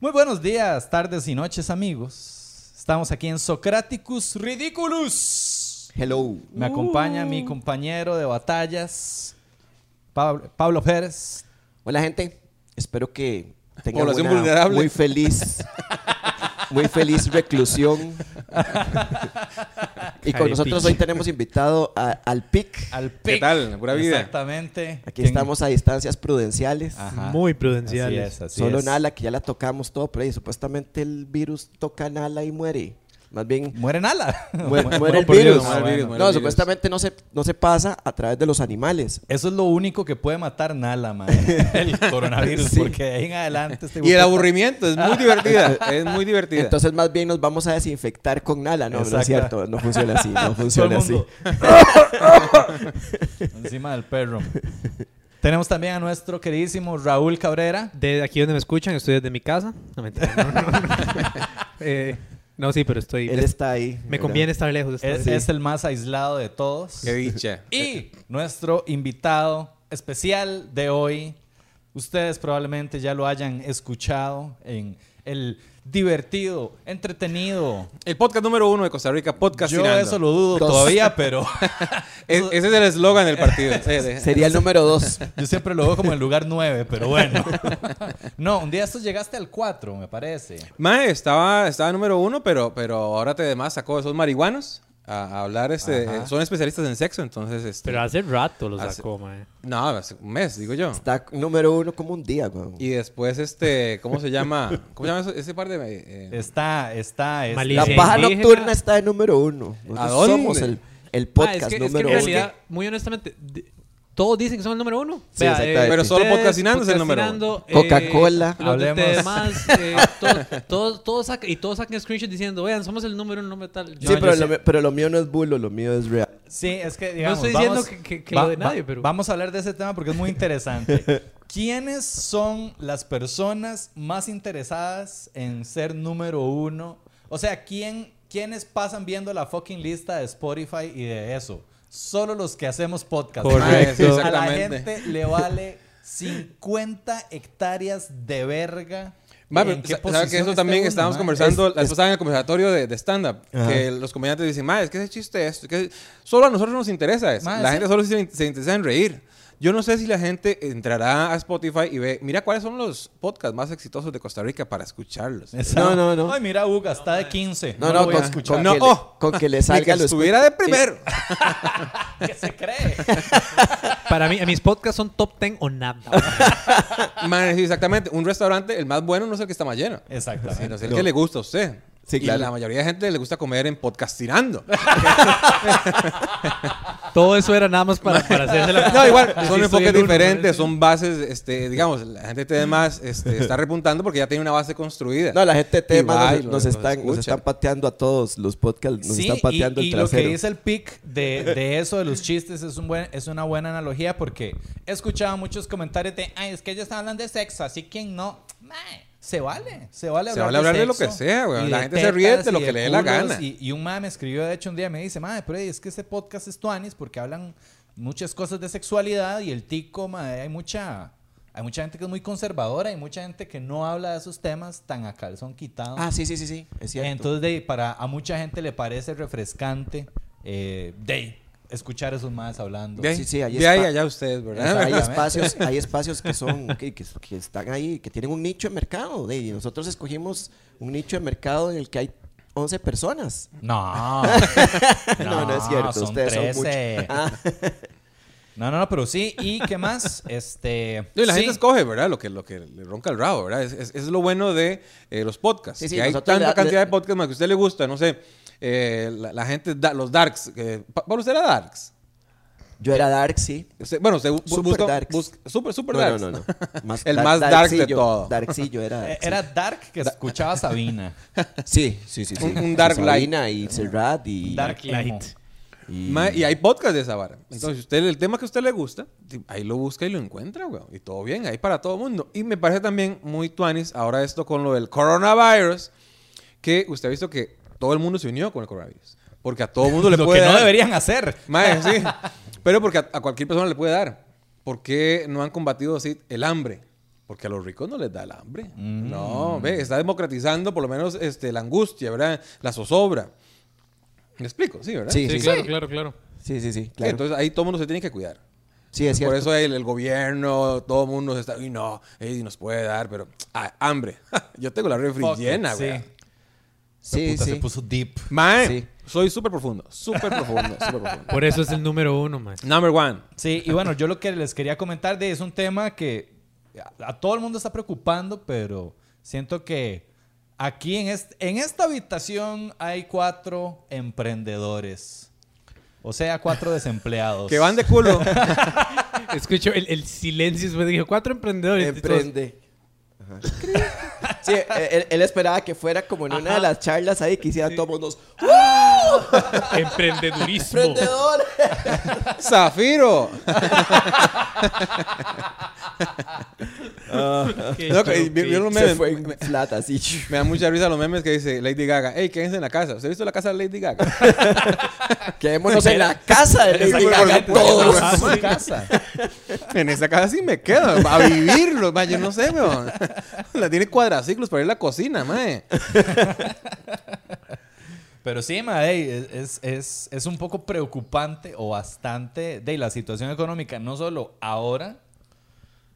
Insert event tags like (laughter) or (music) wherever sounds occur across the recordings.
Muy buenos días, tardes y noches, amigos. Estamos aquí en Socraticus Ridiculous. Hello. Me acompaña mi compañero de batallas, Pablo, Pablo Pérez. Hola, gente. Espero que tengan una vulnerable. muy feliz, (laughs) muy feliz reclusión. y con nosotros hoy tenemos invitado a- al PIC. Al ¿Qué PIC. tal? Pura vida. Exactamente. Aquí ¿Quién- estamos a distancias prudenciales. Ajá. Muy Así prudenciales. es, así Solo es. Nala, que ya la tocamos todo, pero ahí supuestamente el virus toca Nala y muere. Más bien, (laughs) Muere Nala. muere, muere el virus. Muere No, el virus. supuestamente no se, no se pasa a través de los animales. Eso es lo único que puede matar Nala, man. (laughs) El coronavirus, Sí. porque de ahí en adelante este Y el aburrimiento es muy divertida. Es muy divertida. Entonces, más bien nos vamos a desinfectar con Nala. No, no es cierto. No funciona así. No (laughs) funciona así. Encima del perro. Tenemos también a nuestro queridísimo Raúl Cabrera. De aquí donde me escuchan, estoy desde mi casa. No, mentira, no, no, no. Eh, no, sí, pero estoy... Él está ahí. me ¿verdad? conviene estar lejos Es, es el más aislado de todos. Qué dicha. (laughs) Y nuestro invitado especial de hoy, ustedes probablemente ya lo hayan escuchado en el divertido, entretenido. El podcast número uno de Costa Rica, podcast Yo eso lo dudo Dos. todavía, pero (laughs) (laughs) ese es el eslogan del partido. Sería el número dos. yo siempre lo veo como el lugar 9, pero bueno. (laughs) No, un día estos llegaste al 4, me parece. Mae, estaba, estaba número uno, pero, pero ahora te demás sacó esos marihuanos a, a hablar. este Ajá. Son especialistas en sexo, entonces. Este, Pero hace rato lo Hace- sacó, mae. No, hace un mes, digo yo. Está número uno como un día, güey. Y después, este, ¿cómo se llama? (laughs) ¿Cómo se llama eso- ese par de. eh, Está, está, está. La paja nocturna está de número uno. Nosotros ¿A dónde? somos el, el podcast es que, es que en número realidad, uno. muy honestamente, de- todos dicen que son el número uno. Sí, exactamente. Pero solo ustedes, podcastinando es el número podcastinando, eh, Coca-Cola. Los Hablemos. demás, eh, (laughs) todos, todos, todos sacan, y todos sacan screenshot diciendo, vean, somos el número uno, número tal. Sí, pero, lo, pero lo mío no es bulo, lo mío es real. Sí, es que digamos, estoy diciendo vamos- que- que- que lo de nadie, pero- Vamos a hablar de ese tema porque es muy interesante. (laughs) ¿Quiénes son las personas más interesadas en ser número uno? O sea, ¿quién, ¿quiénes pasan viendo la fucking lista de Spotify y de eso? Solo los que hacemos podcast. Correcto. A la gente le vale 50 hectáreas de verga. Va, en pero qué sa- ¿sabe que eso también uno, estábamos mae? conversando, Es- la vez pasada en el conversatorio de, de stand-up, que los comediantes dicen, ma, es que ese chiste es, que solo a nosotros nos interesa eso. Ma, la sí. gente solo se, se interesa en reír. Yo no sé si la gente entrará a Spotify y ve, mira cuáles son los podcasts más exitosos de Costa Rica para escucharlos. Exacto. No, no, no. Ay, mira, Uga, está de 15. No, lo no, voy a con, escuchar. con No, que, (laughs) oh. le, con que le salga que lo estuviera de primero. (laughs) ¿Qué se cree? (laughs) Para mí, mis podcasts son top 10 o nada. Sí, exactamente. Un restaurante, el más bueno no es el que está más lleno. Exactamente. sino es el No. que le gusta a usted. Sí, y claro. la mayoría de gente le gusta comer en podcastinando. Todo eso era nada más para, para hacerse la... (laughs) No, igual, son enfoques diferentes, son bases, este, digamos, la gente tiene más, este, está repuntando porque ya tiene una base construida. No, la gente de y nos, están, nos están pateando a todos los podcasts, nos Sí, están pateando y, el y lo que trasero. dice el pic de, de eso de los chistes es, un buen, es una buena analogía porque he escuchado muchos comentarios de, ay, es que ellos están hablando de sexo, así que no. Se vale, se vale Se hablar, vale hablar de lo que sea, güey. La gente se ríe de lo que le dé la gana. Y, y un mae me escribió, de hecho, un día me dice, mae, pero es que este podcast es tuanis porque hablan muchas cosas de sexualidad y el tico, mae, hay mucha... Hay mucha gente que es muy conservadora y mucha gente que no habla de esos temas tan a calzón quitado. Ah, sí, sí, sí, sí, es cierto. Entonces, de, para a mucha gente le parece refrescante eh, de escuchar a esos más hablando. De ahí, Sí, sí, ahí de ahí está. allá ustedes, ¿verdad? hay espacios, hay (laughs) espacios que son que, que- que están ahí, que tienen un nicho de mercado. de- y nosotros escogimos un nicho de mercado en el que hay 11 personas. (laughs) No, No, no es cierto, Son ustedes son 13. Ah, No, no, no, pero sí. ¿Y qué más? Este. No, y la sí. gente escoge, ¿verdad? Lo que, lo que le ronca el rabo, ¿verdad? Es, es- es lo bueno de eh, los podcasts. Sí, sí, que hay tanta le- cantidad le- de podcasts más que a usted le gusta, no sé. Eh, la, la gente, da- los darks. ¿Pablo, usted era darks? yo era dark, sí. Bueno, bu- Super busca, darks. busca- super, super No, darks. no, no, no. (laughs) Más El dar- más dark de darkcillo, todo. Darkcillo era. Eh, Era Dark que escuchaba (laughs) Sabina. Sí, sí, sí. sí. Un- un dark Sabina y Serrat y. Dark Light. Y- hay podcasts de esa vara. Entonces, usted, el tema que a usted le gusta, ahí lo busca y lo encuentra, güey. Y todo bien, ahí para todo el mundo. Y me parece también muy tuanis ahora esto con lo del coronavirus, que usted ha visto que todo el mundo se unió con el coronavirus. Porque a todo el mundo le (laughs) Lo puede que no dar. deberían hacer. Mae, (laughs) sí. Pero porque a, a cualquier persona le puede dar. ¿Por qué no han combatido así el hambre? Porque a los ricos no les da el hambre. Mm. No, ve, está democratizando por lo menos este, la angustia, ¿verdad? La zozobra. ¿Me explico? Sí, ¿verdad? Sí, Sí, sí, claro, claro, claro. Sí, sí, sí. Sí, Claro. Entonces ahí todo el mundo se tiene que cuidar. sí, es Por cierto. eso el, el gobierno, todo el mundo se está, uy, no, ey, nos puede dar, pero ah, hambre. (laughs) Yo tengo la refri Fuck llena, sí. güey. Sí, Puta, sí. Se puso deep. Mae, Sí. soy súper profundo, súper profundo, súper profundo. (laughs) Por eso es el número uno, man. Number one. Sí, y bueno, yo lo que les quería comentar de es un tema que a, a todo el mundo está preocupando, pero siento que aquí en, est- en esta habitación hay cuatro emprendedores. O sea, cuatro desempleados. (laughs) Que van de culo. (laughs) Escucho el, el silencio. Después dije, cuatro emprendedores. Emprende. Ajá. Sí, él, él esperaba que fuera como en una de las charlas ahí que hiciera todo el mundo. Emprendedurismo. ¡Emprendedor! (laughs) Zafiro. No, vi- Se memes. fue en flat así. (laughs) Me da mucha risa los memes que dice Lady Gaga. Hey, quédense en la casa. ¿Usted ha visto la casa de Lady Gaga? (laughs) Quedémonos en la casa de Lady Gaga todos. Ah, su casa. en esa casa sí me quedo. A vivirlo. ma, yo no sé, weón. (laughs) La tiene cuadraciclos para ir a la cocina, mae. (laughs) Pero sí, ma, ey, es, es, es, un poco preocupante o bastante de la situación económica, no solo ahora,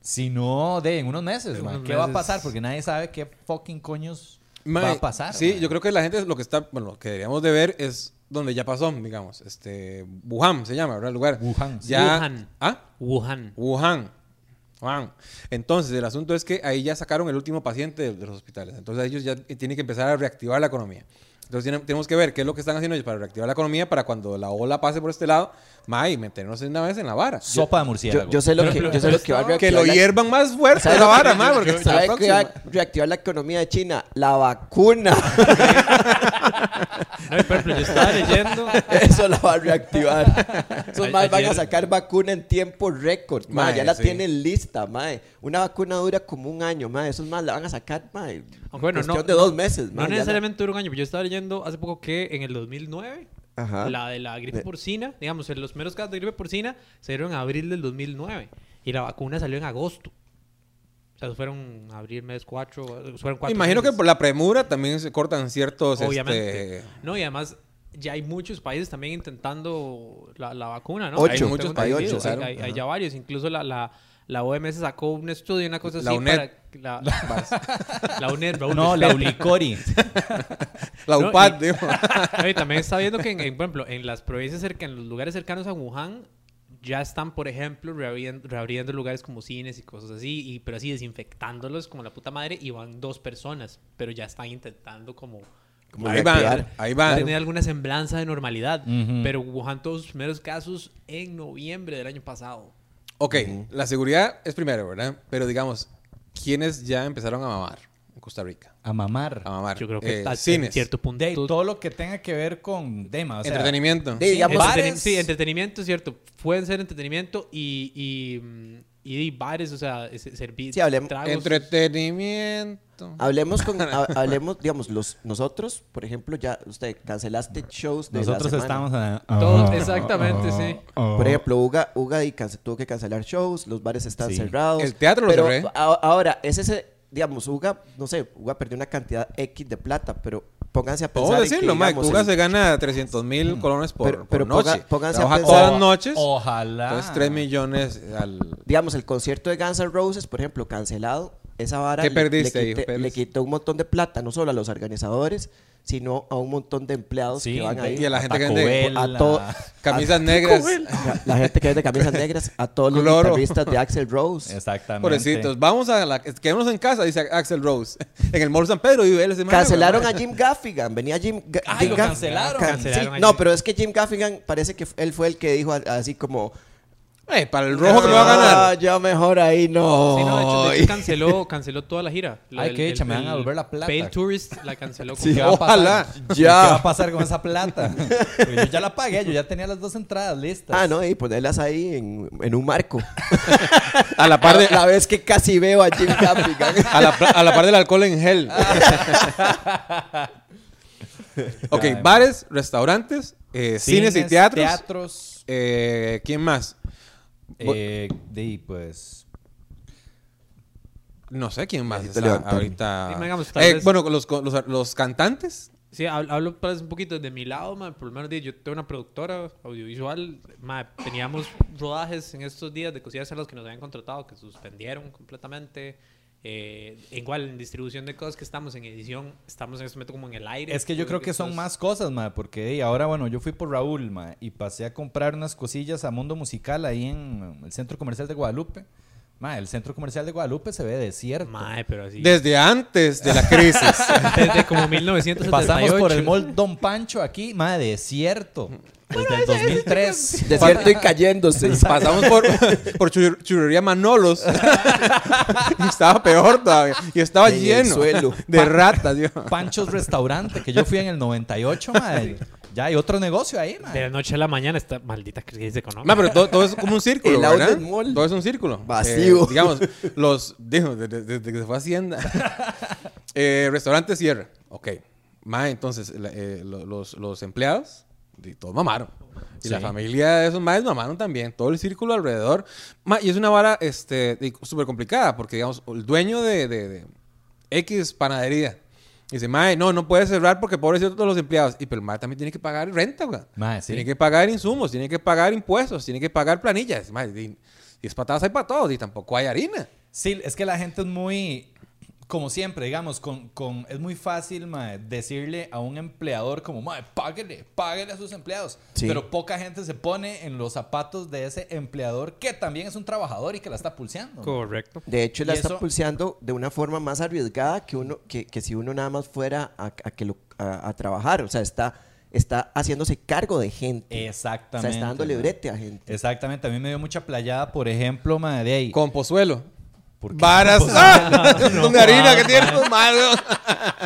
sino de en unos meses. En ma. unos ¿Qué va a pasar? Porque nadie sabe qué fucking coños Mae, va a pasar. Sí, yo creo que la gente lo que está, bueno, lo que deberíamos de ver es donde ya pasó, digamos, este, Wuhan se llama, ¿verdad? El lugar. Wuhan. Ya, Wuhan. ¿Ah? Wuhan. Wuhan. Entonces, el asunto es que ahí ya sacaron el último paciente de, de los hospitales. Entonces, ellos ya tienen que empezar a reactivar la economía. Entonces, tenemos que ver qué es lo que están haciendo ellos para reactivar la economía para cuando la ola pase por este lado, mae, meternos una vez en la vara. Sopa de murciélago. yo sé lo que, yo sé lo que va a (laughs) Que reactivar lo la- hiervan más fuerte ¿Sabe la lo que- vara, mae, porque la ¿Sabe qué va a reactivar la economía de China? La vacuna. (laughs) No, ejemplo, yo estaba leyendo. (laughs) Eso lo va a reactivar. Esos más van a sacar vacuna en tiempo récord. ma, Mae, ya la sí. tienen lista, mae. Una vacuna dura como un año, mae. Esos más la van a sacar, mae. Aunque bueno, cuestión no, de dos meses, No la- necesariamente dura un año, pero yo estaba leyendo hace poco que en el 2009, Ajá. la de la gripe porcina, digamos, en los primeros casos de gripe porcina se dieron en abril del 2009 y la vacuna salió en agosto. O sea, fueron abril, mes 4, fueron cuatro Imagino que por la premura también se cortan ciertos, Obviamente. este, No, y además ya hay muchos países también intentando la, la vacuna, ¿no? Ocho. Hay muchos países, entendido, claro. Hay, hay ya varios. Incluso la, la, la OMS sacó un estudio, una cosa La así UNED. para... La, la (laughs) UNED, Raúl, no, la. Ulicori. (laughs) la No, UPAD, (laughs) y-. No, y también está viendo que, en, en, por ejemplo, en las provincias cerca, en los lugares cercanos a Wuhan, ya están, por ejemplo, reabriendo, reabriendo lugares como cines y cosas así, y, pero así desinfectándolos como la puta madre, y van dos personas, pero ya están intentando como Como Ahí van, reactivar. ahí van. tener alguna semblanza de normalidad. Pero Wuhan tuvo sus primeros casos en noviembre del año pasado. Ok, la seguridad es primero, ¿verdad? Pero digamos, ¿quiénes ya empezaron a mamar en Costa Rica? A mamar. A mamar. Yo creo que Eh, cines, cierto punto... De todo lo que tenga que ver con Dema. O sea, entretenimiento. Sí, digamos, bares. Entreteni- sí, entretenimiento, cierto. Pueden ser entretenimiento y, y, y bares, o sea, servir Sí, hablemos- tragos. Entretenimiento. Hablemos con, (laughs) ha- hablemos, digamos, los, nosotros, por ejemplo, ya usted cancelaste shows de Nosotros la semana. estamos a... Todos, Ah, exactamente, ah, sí. ah. Por ejemplo, Uga, Uga y tuvo que cancelar shows, los bares están Sí. cerrados. El teatro lo pero cerré. a- ahora, es ese, digamos, Uga, no sé, Uga perdió una cantidad X de plata, pero pónganse a pensar. Vamos a decirlo, Mike. digamos, Uga el- se gana 300 mil colones por, Pero- por pero noche. ponga- pónganse a pensar- todas las noches. Ojalá. Entonces, 3 millones al... digamos, el concierto de Guns N' Roses, por ejemplo, cancelado, esa vara ¿Qué le- perdiste le, quitó un montón de plata, no solo a los organizadores, sino a un montón de empleados Sí, que van ahí. Y a la gente que Taco vende a todo- (laughs) camisas negras. La, la gente que vende camisas negras, a todos los guitarristas de Axel Rose. Exactamente. Pobrecitos. Vamos a la... Quedémonos en casa, dice Axel Rose. (laughs) En el Mall San Pedro y él Cancelaron a Jim Gaffigan. Venía Jim, Ga- Ay, Jim lo Gaff- cancelaron. Can- Cancelaron sí, a No, pero es que Jim Gaffigan parece que él fue el que dijo a- así como... Eh, para el rojo que me va a ganar. "Ah, yo mejor ahí no. Sí, no, de hecho, de hecho canceló, canceló toda la gira. La- Ay, el- qué el- dicha, me van a el devolver la plata. Pale Tourist la canceló. Sí. ¿Qué va a pasar? Ojalá. ¿Qué va a pasar con esa plata? (laughs) Porque yo ya la pagué, yo ya tenía las dos entradas listas. Ah, no, y ponerlas ahí en, en un marco. (laughs) A la par de... la vez que casi veo a Jim Gaffigan. (laughs) A la, a la par del alcohol en gel. ok, bares, restaurantes, eh, cines, y teatros. Teatros. Eh, ¿Quién más? Eh, de ahí, pues. No sé quién más está ahorita. Digamos, tal Eh, vez- Bueno, los, los, los cantantes. Sí, hab- hablo pues, un poquito de mi lado, ma, por lo menos yo tengo una productora audiovisual, ma, teníamos rodajes en estos días de cosillas a los que nos habían contratado, que suspendieron completamente. Eh, igual en distribución de cosas que estamos en edición, estamos en este momento como en el aire. Es que yo creo que son Entonces, más cosas, mae, porque ey, ahora, bueno, yo fui por Raúl, mae, y pasé a comprar unas cosillas a Mundo Musical ahí en el Centro Comercial de Guadalupe. Mae, el Centro Comercial de Guadalupe se ve desierto. Mae, pero así. Desde antes de la crisis. (laughs) Desde como 1978. Pasamos por el mall Don Pancho aquí, mae, desierto. Desde el 2003. Desierto y (laughs) cayéndose. Pasamos por, por chur- churrería Manolos. (laughs) y estaba peor todavía. Y estaba lleno suelo. de ratas. yo. Pancho's Restaurante, que yo fui en el 98, (laughs) mae. Ya hay otro negocio ahí, De la noche a la mañana esta maldita crisis económica. Ma, pero todo, todo es como un círculo, El ¿verdad? outlet mall. Todo es un círculo. Vacío. Eh, digamos, los... Dijo, desde, desde que se fue a Hacienda. eh, restaurante cierra. Ok. Ma, entonces, la- eh, lo- los, los empleados, y todos mamaron. Y la familia de esos maes mamaron también. Todo el círculo alrededor. Y es una vara este, súper complicada, porque, digamos, el dueño de, de- de X panadería dice, mae, no, no puede cerrar porque pobrecito todos los empleados. Y pero el mae también tiene que pagar renta, güey. Mae, sí. Tiene que pagar insumos, tiene que pagar impuestos, tiene que pagar planillas. Mae, y, y es patadas hay para todos y tampoco hay harina. Sí, es que la gente es muy, como siempre, digamos, con, con es muy fácil mae, decirle a un empleador como, mae, páguele, páguele a sus empleados. Sí. Pero poca gente se pone en los zapatos de ese empleador que también es un trabajador y que la está pulseando. Correcto. De hecho, la Y está eso- pulseando de una forma más arriesgada que uno que, que si uno nada más fuera a, a que lo- a, a trabajar. O sea, está, está haciéndose cargo de gente. Exactamente. O sea, está dándole mae. brete a gente. Exactamente. A mí me dio mucha playada, por ejemplo, mae, de ahí. Con pozuelo. ¿Por qué? Varas. Pues, ¡Ah! no, Donde (laughs) harina que tienen los malos.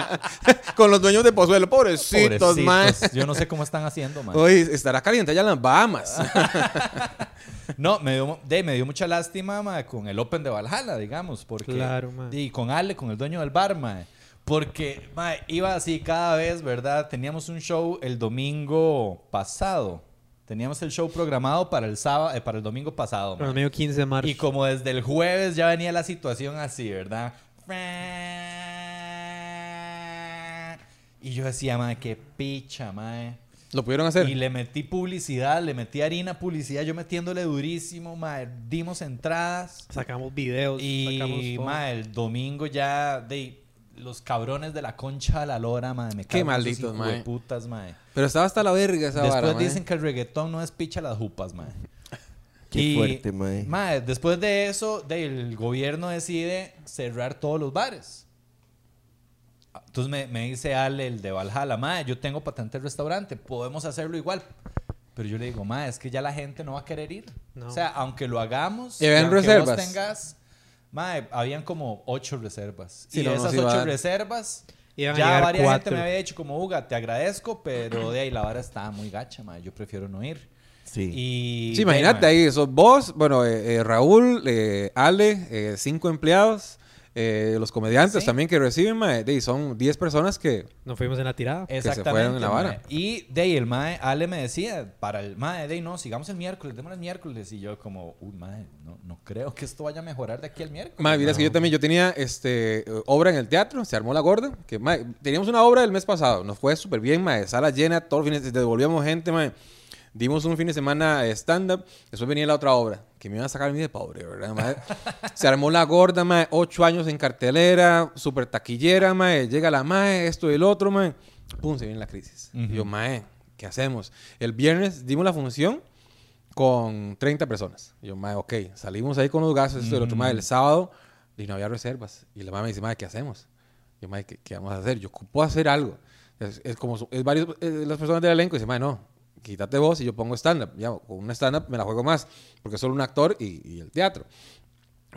(laughs) Con los dueños de pozuelo. Pobrecitos, Pobrecitos. mae. Yo no sé cómo están haciendo, mae. Uy, estará caliente allá en las Bahamas. (laughs) No, me dio, de, me dio mucha lástima mae, con el Open de Valhalla, digamos, porque Claro, mae. y con Ale, con el dueño del bar, mae, porque mae, iba así cada vez, ¿verdad? Teníamos un show el domingo pasado. Teníamos el show programado para el sábado, eh, para el domingo pasado. mae. Pero medio 15 de marzo. Y como desde el jueves ya venía la situación así, ¿verdad? Y yo decía, mae, qué picha, mae. Lo pudieron hacer. Y le metí publicidad, le metí harina publicidad, yo metiéndole durísimo, mae, dimos entradas. Sacamos videos. sacamos Y, todo. mae, el domingo ya, de los cabrones de la concha a la lora, mae, me Qué malditos, mae. hijueputas, mae. Pero estaba hasta la verga esa Después vara, dicen que el reggaetón no es picha las jupas, mae. (laughs) Qué fuerte, mae. mae, después de eso, de, el gobierno decide cerrar todos los bares. Entonces me, me dice Ale, el de Valhalla, mae, yo tengo patente de restaurante, podemos hacerlo igual. Pero yo le digo, mae, es que ya la gente no va a querer ir. No. O sea, aunque lo hagamos, Y aunque vos tengas, mae, habían como ocho reservas. Sí, y no, de no esas a ocho reservas, Iban ya varias gente me había dicho como, Uga, te agradezco, pero de ahí la vara está muy gacha, mae, yo prefiero no ir. Sí. Y Sí, imagínate ahí, sos vos, bueno, eh, eh, Raúl, eh, Ale, eh, cinco empleados, eh, los comediantes Sí. también que reciben, mae, de son 10 personas que... Nos fuimos en la tirada. se Exactamente. fueron en la vara. mae. Y de ahí el mae, Ale me decía, para el mae, de ahí no, sigamos el miércoles, démosle el miércoles. Y yo como, uy, mae, no, no creo que esto vaya a mejorar de aquí al miércoles. Mae, miras que yo también, yo tenía este, obra en el teatro, se armó la gorda, que mae, teníamos una obra el mes pasado, nos fue súper bien, mae, sala llena, todos los fines, devolvíamos gente, mae. Dimos un fin de semana eh, stand-up, después venía la otra obra, que me iba a sacar a mí de pobre, ¿verdad, mae? (laughs) Se armó la gorda, mae, ocho años en cartelera, súper taquillera, mae, llega la mae, esto y el otro, mae. Pum, se viene la crisis. Y yo, mae, ¿qué hacemos? El viernes dimos la función con 30 personas. Y yo, mae, ok, salimos ahí con los gastos, esto y el otro, mae, el sábado, y no había reservas. Y la mamá me dice, mae, ¿qué hacemos? Yo, mae, ¿qué, qué vamos a hacer? Yo, puedo hacer algo. Es, es como, es varios, eh, las personas del elenco, y dice, mae, no, quítate vos y yo pongo stand-up. Ya, con un stand-up me la juego más, porque solo un actor y, y el teatro.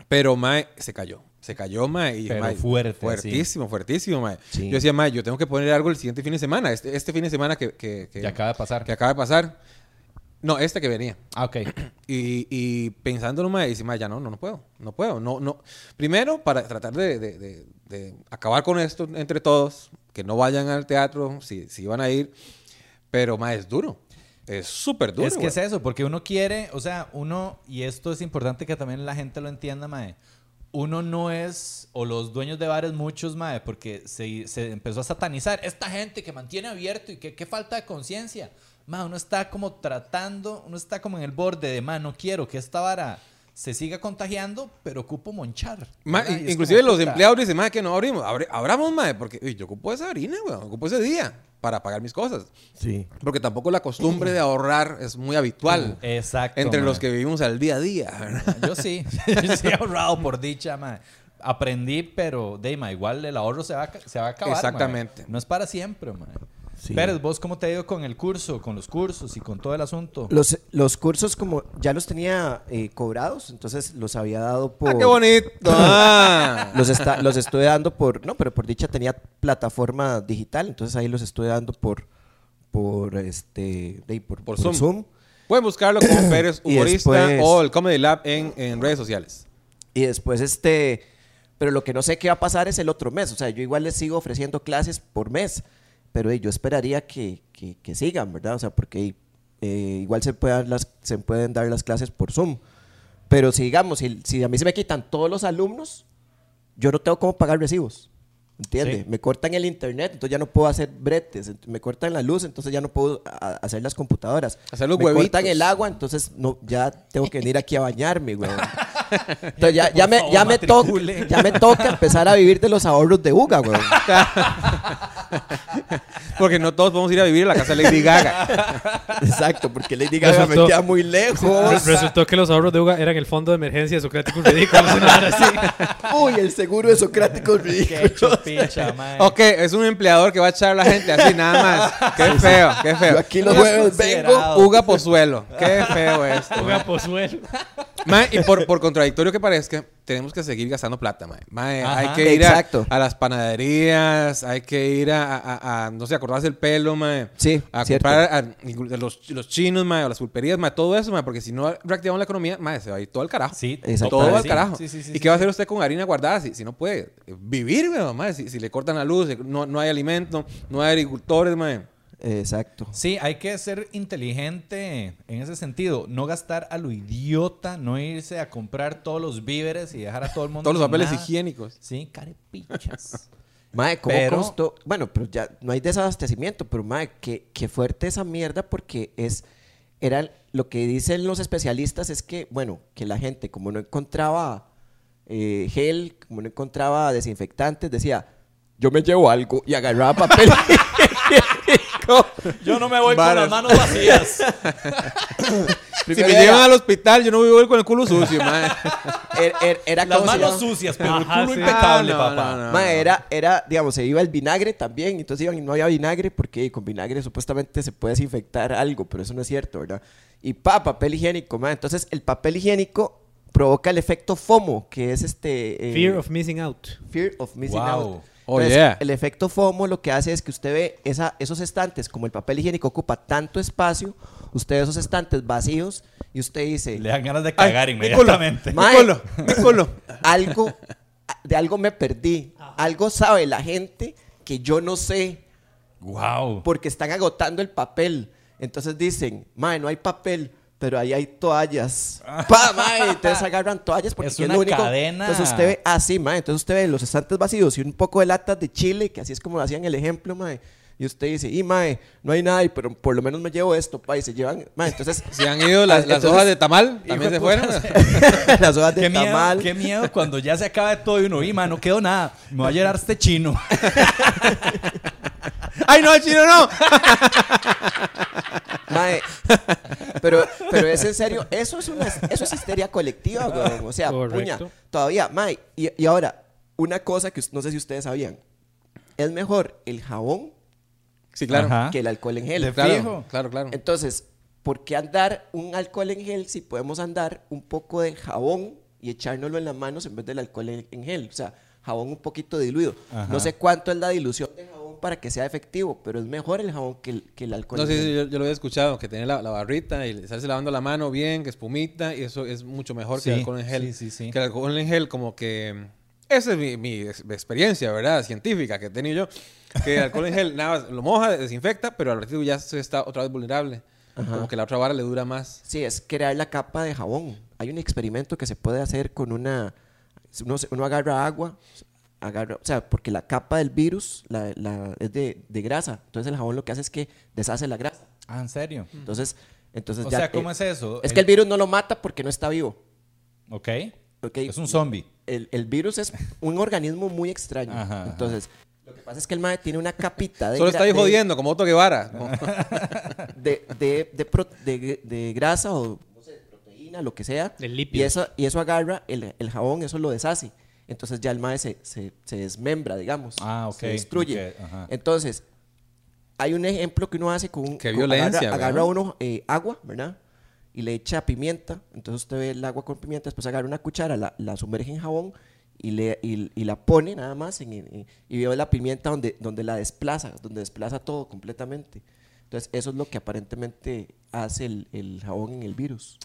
Pero, mae, se cayó. Se cayó, mae. Y, Pero mae, fuerte. Fuertísimo, fuertísimo, mae. Sí. Yo decía, mae, yo tengo que poner algo el siguiente fin de semana. Este, este fin de semana que, que, que, Que acaba de pasar. que acaba de pasar. No, este que venía. Ah, ok. (clears throat) Y, y pensándolo, mae, dice, mae, ya no, no, no puedo. No puedo. No, no. Primero, para tratar de, de- de- de acabar con esto entre todos, que no vayan al teatro, si, si van a ir. Pero, mae, es duro. Es súper duro. es que güey. es eso, porque uno quiere, o sea, uno, y esto es importante que también la gente lo entienda, mae. uno no es, o los dueños de bares muchos, mae, porque se, se empezó a satanizar. Esta gente que mantiene abierto y que qué falta de conciencia. Mae, uno está como tratando, uno está como en el borde de, mae, no quiero que esta vara se siga contagiando, pero ocupo monchar. Ma, inclusive los puta, empleados dicen, ma, que no abrimos. Abramos, ma, porque uy, yo ocupo esa harina, weón. Ocupo ese día para pagar mis cosas. Sí. Porque tampoco la costumbre de ahorrar es muy habitual Exacto. entre los que vivimos al día a día, ¿verdad? Yo sí. (laughs) Yo sí he ahorrado por dicha, mae. Aprendí, pero, Deima, igual el ahorro se va, a, se va a acabar. Exactamente. No es para siempre, mae. Sí. Pérez, ¿vos cómo te ha ido con el curso, con los cursos y con todo el asunto? Los, los cursos como ya los tenía eh, cobrados, entonces los había dado por... ¡Ah, qué bonito! (laughs) Ah. Los, está, los estoy dando por... No, pero por dicha tenía plataforma digital, entonces ahí los estoy dando por... Por este... de- por, Por por Zoom. Zoom. Pueden buscarlo como (coughs) Pérez Humorista después- o el Comedy Lab en, en redes sociales. Y después este... Pero lo que no sé qué va a pasar es el otro mes. O sea, yo igual les sigo ofreciendo clases por mes. Pero yo esperaría que, que- que sigan, ¿verdad? O sea, porque eh, igual se, puede dar las, se pueden dar las clases por Zoom. Pero si digamos, si, si a mí se me quitan todos los alumnos, yo no tengo cómo pagar recibos. ¿Entiendes? Sí. Me cortan el internet, entonces ya no puedo hacer bretes. Me cortan la luz, entonces ya no puedo a- hacer las computadoras. Hacer los me huevitos. cortan el agua, entonces no, ya tengo que venir aquí a bañarme, güey. (laughs) Entonces ya, ya, me, ya, me toca, ya me toca empezar a vivir de los ahorros de Uga, güey. (laughs) Porque no todos podemos ir a vivir en la casa de Lady (laughs) Gaga. Exacto, porque Lady Gaga me Resultó- queda muy lejos. Resultó que los ahorros de Uga eran el fondo de emergencia de Socráticos Ridículos. (laughs) Uy, el seguro de Socrático es Qué ridículo. chupicha, (laughs) mae. ok, es un empleador que va a echar a la gente así nada más. Qué feo, qué Yo feo. aquí los jueves vengo. Uga Pozuelo. Qué feo esto. Uga Pozuelo. Mae, y por, por contradictorio que parezca, tenemos que seguir gastando plata, mae. Mae, Ajá. hay que ir a, las panaderías, hay que ir a, a- a- no sé, a cortarse el pelo, mae. Sí, A cierto. comprar a, a los, los chinos, mae, o las pulperías, mae, todo eso, mae, porque si no reactivamos la economía, mae, se va a ir todo al carajo. Sí, Exacto. Todo al carajo. Sí, sí, sí, ¿Y sí, qué va a hacer usted con harina guardada si, si no puede vivir, mae, mae? Si, si le cortan la luz, no, no hay alimento, no hay agricultores, mae. Exacto. Sí, hay que ser inteligente en ese sentido. No gastar a lo idiota, no irse a comprar todos los víveres y dejar a todo el mundo. Todos los papeles nada. higiénicos. Sí, carepichas. Mae, ¿cómo Pero- costó? Bueno, pero ya no hay desabastecimiento, pero mae, qué, qué fuerte esa mierda porque es era lo que dicen los especialistas es que, bueno, que la gente como no encontraba eh, gel, como no encontraba desinfectantes, decía, yo me llevo algo y agarraba papel. (laughs) Yo no me voy Varas. con las manos vacías. Si me llevan al hospital, yo no voy a ir con el culo sucio, mae. Era, era- era las manos sucias, pero Ajá, el culo sí. impecable, Ah, no, papá. no, no. Ma, era, era, digamos, se iba el vinagre también, entonces iban y no había vinagre porque con vinagre supuestamente se puede desinfectar algo, pero eso no es cierto, ¿verdad? Y pa, papel higiénico, ma. Entonces el papel higiénico provoca el efecto FOMO, que es este... eh, Fear of missing out. fear of missing Wow. out. Oh, Entonces, yeah. El efecto FOMO lo que hace es que usted ve esa, esos estantes, como el papel higiénico ocupa tanto espacio, usted ve esos estantes vacíos y usted dice... Le dan ganas de cagar inmediatamente. culo, Mi culo, mi culo. algo, de algo me perdí. Algo sabe la gente que yo no sé Wow. porque están agotando el papel. Entonces dicen, mae, no hay papel, pero ahí hay toallas. Pa, mae, entonces agarran toallas porque Es es una lo único. cadena. Entonces usted ve así, mae, entonces usted ve los estantes vacíos y un poco de latas de chile, que así es como hacían el ejemplo, mae. Y usted dice, y mae, no hay nada, pero por lo menos me llevo esto, pa, y se llevan, mae, entonces (laughs) Si han ido las, hojas de tamal, también se fueron. (laughs) las hojas de Qué miedo, tamal. qué miedo cuando ya se acaba de todo y uno, y man, no quedó nada. Me va a llenar este chino. (laughs) ¡Ay, no, el chino no! (laughs) Mae, pero, pero es en serio, eso es una eso es histeria colectiva, weón. O sea, Correcto. puña, todavía, Mae, y, y ahora, una cosa que no sé si ustedes sabían, es mejor el jabón Sí, claro. Ajá. que el alcohol en gel. De Claro, fijo. claro, claro. Entonces, ¿por qué andar un alcohol en gel si podemos andar un poco de jabón y echárnoslo en las manos en vez del alcohol en, en gel? O sea, jabón un poquito diluido. Ajá. No sé cuánto es la dilución de jabón para que sea efectivo, pero es mejor el jabón que el, que el alcohol No, en sí, gel. sí, yo, yo lo había escuchado, que tiene la, la barrita y estarse lavando la mano bien, que espumita, y eso es mucho mejor que el Sí, alcohol en gel. sí, sí, sí. Que el alcohol en gel como que... Esa es mi, mi ex- experiencia, ¿verdad? Científica que he tenido yo. Que el alcohol en gel, (laughs) nada, lo moja, desinfecta, pero al ratito ya se está otra vez vulnerable. Como que la otra vara le dura más. Sí, es crear la capa de jabón. Hay un experimento que se puede hacer con una uno, uno agarra agua, agarra, o sea, porque la capa del virus la, la- es de, de grasa. Entonces el jabón lo que hace es que deshace la grasa. Ah, ¿en serio? Entonces, entonces O ya, sea, ¿cómo eh, es eso? Es que el virus no lo mata porque no está vivo. Ok. ¿ok? Es un zombie. el, el virus es un organismo muy extraño. Ajá, ajá. Entonces, lo que pasa es que el mae tiene una capita de, (laughs) Solo está ahí de- jodiendo, como Otto Guevara. ¿no? (laughs) (laughs) de, de, de, pro- de- de grasa o no sé, de proteína, lo que sea. Y, eso, y eso agarra el, el jabón, eso lo deshace. Entonces ya el mae se, se, se desmembra, digamos. Ah, ok, Se destruye. Entonces, hay un ejemplo que uno hace con un... Qué con- violencia, Agarra, agarra uno eh, agua, ¿verdad? Y le echa pimienta. Entonces usted ve el agua con pimienta, después agarra una cuchara, la, la sumerge en jabón y, le, y, y la pone nada más en- en- y veo la pimienta donde, donde la desplaza, donde desplaza todo completamente. Entonces eso es lo que aparentemente hace el, el jabón en el virus.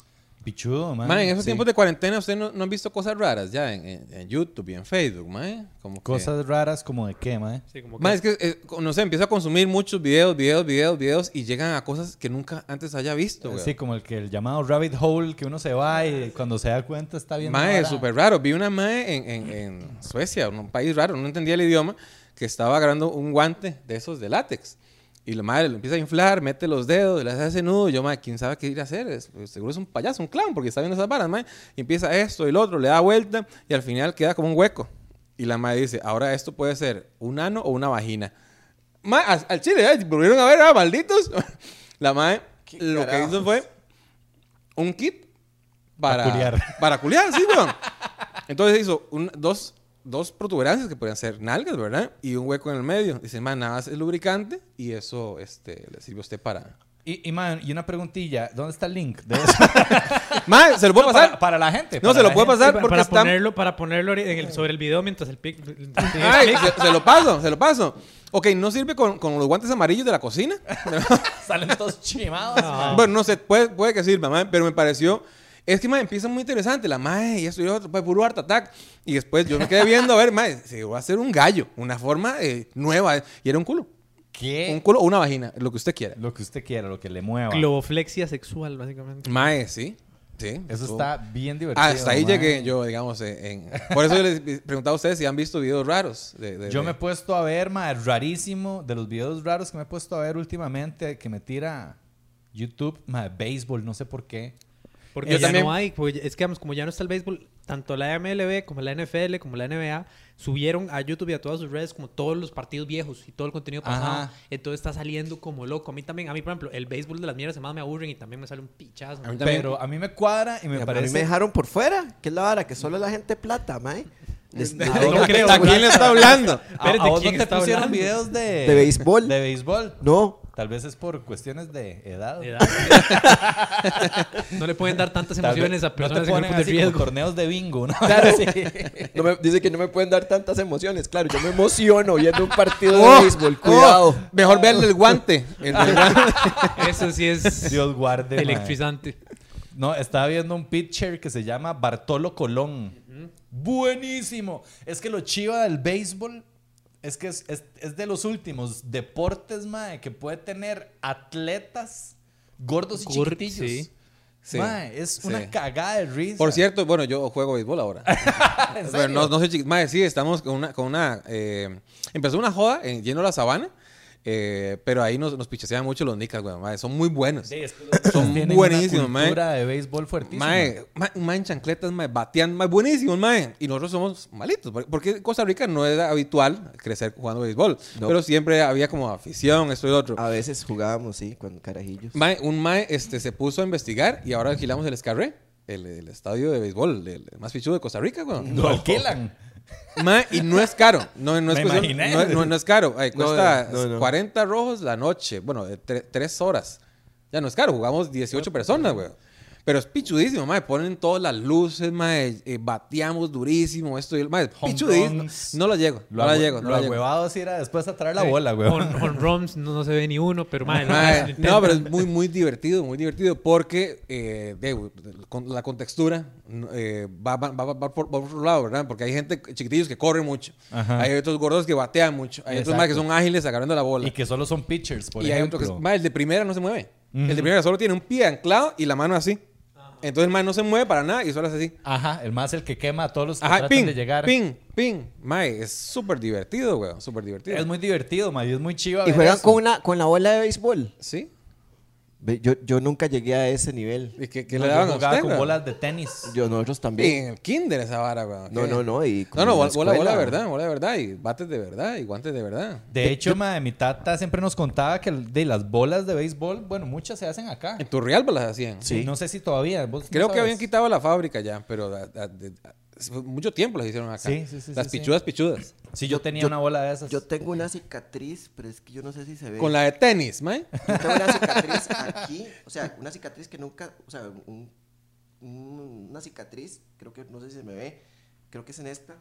Pichudo, man. Man, en esos Sí. tiempos de cuarentena, ¿ustedes no, no han visto cosas raras ya en, en- en YouTube y en Facebook, man? Como que- Cosas raras como de qué, man. Sí, como que- Man, es que, eh, no sé, empiezo a consumir muchos videos, videos, videos, videos y llegan a cosas que nunca antes haya visto, güey. Sí, como el que el llamado rabbit hole que uno se va y cuando se da cuenta está viendo. Mae, vara. súper raro. Vi una mae en, en, en Suecia, un país raro, no entendía el idioma, que estaba agarrando un guante de esos de látex. Y la madre lo empieza a inflar, mete los dedos, le hace ese nudo. Y yo, mae, ¿quién sabe qué ir a hacer? Es- pues, seguro es un payaso, un clown, porque está viendo esas varas, mae. Y empieza esto y el otro, le da vuelta y al final queda como un hueco. Y la madre dice, ahora esto puede ser un ano o una vagina. Mae, al, al chile, ¿eh? volvieron a ver, ah, malditos. (laughs) la madre lo que hizo fue un kit para, Pa' culiar. para culiar, sí, weón. Entonces hizo un- dos, dos protuberancias que podían ser nalgas, ¿verdad? Y un hueco en el medio. Dice, man, nada más es lubricante y eso este, le sirve a usted para... Y, y, man, y una preguntilla. ¿Dónde está el link de (laughs) eso? Man, ¿se lo puedo No, pasar? para, para la gente. No, se lo puedo pasar para, porque para está... ponerlo, para ponerlo en el- sobre el video mientras el pic. Ay, se, se lo paso, se lo paso. Ok, no sirve con, con los guantes amarillos de la cocina. (laughs) Salen todos chimados. man. Bueno, no sé, puede, puede que sirva, man, pero me pareció... Es que, man, empieza muy interesante. La madre y esto y otro, pues, puro art attack. Y después yo me quedé viendo, a ver, man, se va a hacer un gallo. Una forma eh, nueva. Y era un culo. ¿Qué? Un culo o una vagina, lo que usted quiera. Lo que usted quiera, lo que le mueva. Globoflexia sexual, básicamente. Mae, sí. Sí. Eso está bien divertido. Hasta ahí llegué yo, digamos. En... Por eso yo les preguntaba a ustedes si han visto videos raros. de- de- Yo de- me he puesto a ver, ma, rarísimo, de los videos raros que me he puesto a ver últimamente, que me tira YouTube, ma, béisbol, no sé por qué. Porque Yo ya también- no hay, pues, es que digamos, como ya no está el béisbol, tanto la MLB como la NFL, como la NBA, subieron a YouTube y a todas sus redes como todos los partidos viejos y todo el contenido pasado. Ajá. Entonces está saliendo como loco. A mí también, a mí por ejemplo, el béisbol de las mierdas más me aburren y también me sale un pichazo. A mí también. Pero a mí me cuadra y me Y a parece... mí me dejaron por fuera. ¿Qué es la vara? Que solo la gente plata, mae. (laughs) Les- No digo- creo, ¿A quién le está hablando? (laughs) ¿A, a vos ¿quién no te pusieron hablando? videos de... ¿De béisbol? De béisbol. No. Tal vez es por cuestiones de edad. Edad. (laughs) no le pueden dar tantas emociones a no personas te en ponen grupos de así como torneos de bingo, ¿no? Claro. Sí. (laughs) No me- dice que no me pueden dar tantas emociones. Claro, yo me emociono viendo un partido Oh, de béisbol. Cuidado. oh, mejor verle el guante. (laughs) El del guante. Eso sí es Dios guarde, electrizante. No, estaba viendo un pitcher que se llama Bartolo Colón. Buenísimo. Es que lo chiva del béisbol es que es, es- es de los últimos deportes, mae, que puede tener atletas gordos y Gor- chiquitillos. sí. Sí, Mae, es sí. una cagada de risa. Por cierto, bueno, yo juego béisbol ahora. (laughs) ¿En Pero no, no soy chiquito. Madre, sí, estamos con una... Con una eh, empezó una joda en lleno de la sabana, eh, pero ahí nos, nos pichasean mucho los nicas, güey. madre, son muy buenos. Sí, es que Son buenísimos, una mae. cultura de béisbol fuertísima. Mae, mae, un mae en chancletas, mae, batean, mae, buenísimos, mae. Y nosotros somos malitos. por- Porque en Costa Rica no era habitual crecer jugando béisbol. No. Pero siempre había como afición, esto y lo otro. A veces jugábamos, sí, con carajillos. Mae, un mae este, se puso a investigar y ahora alquilamos el Escarré, el, el estadio de béisbol, el, el más pichudo de Costa Rica, güey. Lo alquilan. Mae, y no es caro. No, no es, cuestión- no, no- no es caro. Ay, cuesta no, no. 40 rojos la noche. Bueno, de tre- tres horas. Ya no es caro. Jugamos 18 personas, güey. Pero es pichudísimo, mae. Ponen todas las luces, mae. eh, bateamos durísimo. Esto y el mae. Home Pichudísimo. No lo llego. Lo, no la agü- llego. No lo agüevado sí era después a traer la bola, güey. Con runs no, no se ve ni uno, pero madre, Mae, (laughs) no, pero es muy, muy divertido, muy divertido porque eh, de- con la contextura eh, va, va, va- va por, va por otro lado, ¿verdad? Porque hay gente chiquitillos que corren mucho, Ajá. hay otros gordos que batean mucho, hay otros más que Exacto. son ágiles agarrando la bola. Y que solo son pitchers, por y hay otro ejemplo. que es- mae, el de primera no se mueve. El de primera solo tiene un pie anclado y la mano así. Entonces el mae no se mueve para nada y solo hace así. Ajá, el más el que quema a todos los que Ajá, tratan ping, de llegar. ping, ping. Mae, es súper divertido, weón. Súper divertido. Es muy divertido, ma, y es muy chido. Y juegan con, una, con la bola de béisbol. ¿Sí? Yo, yo nunca llegué a ese nivel. ¿Y qué, qué No, le yo daban a jugaba usted, con bolas de tenis. Yo, nosotros también. en el kinder esa vara, weón. No, no, no. Y No, no, en la bola, bola de escuela. verdad, bola de verdad. Y bates de verdad, y guantes de verdad. De hecho, ma, mi tata siempre nos contaba que de las bolas de béisbol, bueno, muchas se hacen acá. En Turrialba las hacían. Sí. No sé si todavía. ¿vos no Creo que habían quitado la fábrica ya, pero de- da- fue mucho tiempo las hicieron acá. Sí, sí, sí, Las sí, sí. pichudas, pichudas. Sí, yo tenía Yo- una bola de esas. Yo tengo una cicatriz, pero es que yo no sé si se ve. Con la de tenis, mae. Yo tengo una cicatriz aquí, o sea, una cicatriz que nunca, o sea, un- un- una cicatriz, creo que no sé si se me ve, creo que es en esta,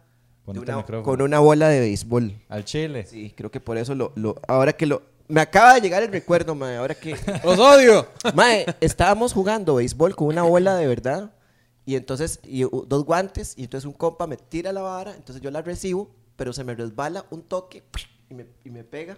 una- con una bola de béisbol. Al chile. Sí, creo que por eso lo, lo ahora que lo, me acaba de llegar el recuerdo, mae, ahora que, (laughs) ¡Los odio! mae, estábamos jugando béisbol con una bola de verdad, y entonces, y dos guantes, y entonces un compa me tira la vara, entonces yo la recibo, pero se me resbala un toque, y me, y me pega,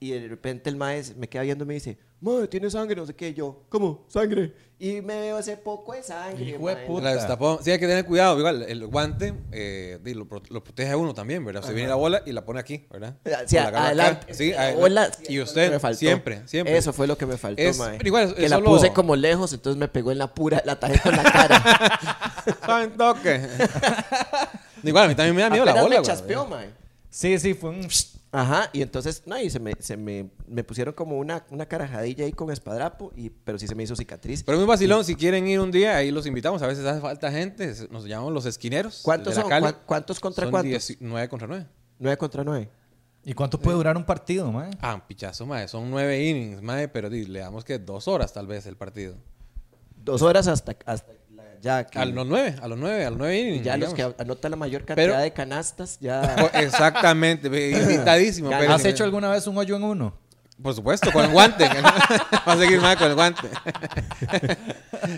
y de repente el maestro me queda viendo y me dice, Mae, tiene sangre, no sé qué. Yo, ¿cómo? ¿Sangre? Y me veo ese poco de sangre. Hijo de puta. La destapó. Sí, hay que tener cuidado. Igual, el guante eh, lo, pro- lo protege a uno también, ¿verdad? Usted viene la bola y la pone aquí, ¿verdad? Sí, O la acá. Sí, La adelante. bola- y me usted, faltó. siempre, siempre. Eso fue lo que me faltó, Es- mae. pero igual, que es la solo- puse como lejos, entonces me pegó en la pura, la tarjeta en la cara. (laughs) Saben toque. (laughs) igual, a mí también me da miedo la Apenas bola, me güey. chaspeó, mae. Sí, sí, fue un... Ajá, y entonces, no, y se me, se me, me pusieron como una, una carajadilla ahí con espadrapo, y, pero sí se me hizo cicatriz. Pero es muy vacilón, si quieren ir un día, ahí los invitamos. A veces hace falta gente, nos llamamos los esquineros. ¿Cuántos son? Cali. ¿Cuán- cuántos contra Son cuántos? 10 9 contra 9. 9 contra 9. ¿Y cuánto puede durar un partido, man? Ah, un pichazo, mae. Son 9 innings, mae, pero di, le damos que dos horas tal vez el partido. Dos horas hasta, hasta ya que... A los 9, a los 9, a los 9 y innings. ya los que anotan la mayor cantidad Pero- de canastas, ya... (laughs) Oh, Exactamente, (laughs) invitadísimo. Ya, pero ¿Has hecho alguna vez un hoyo en uno? Por supuesto, con el guante. (laughs) Va a seguir más con el guante.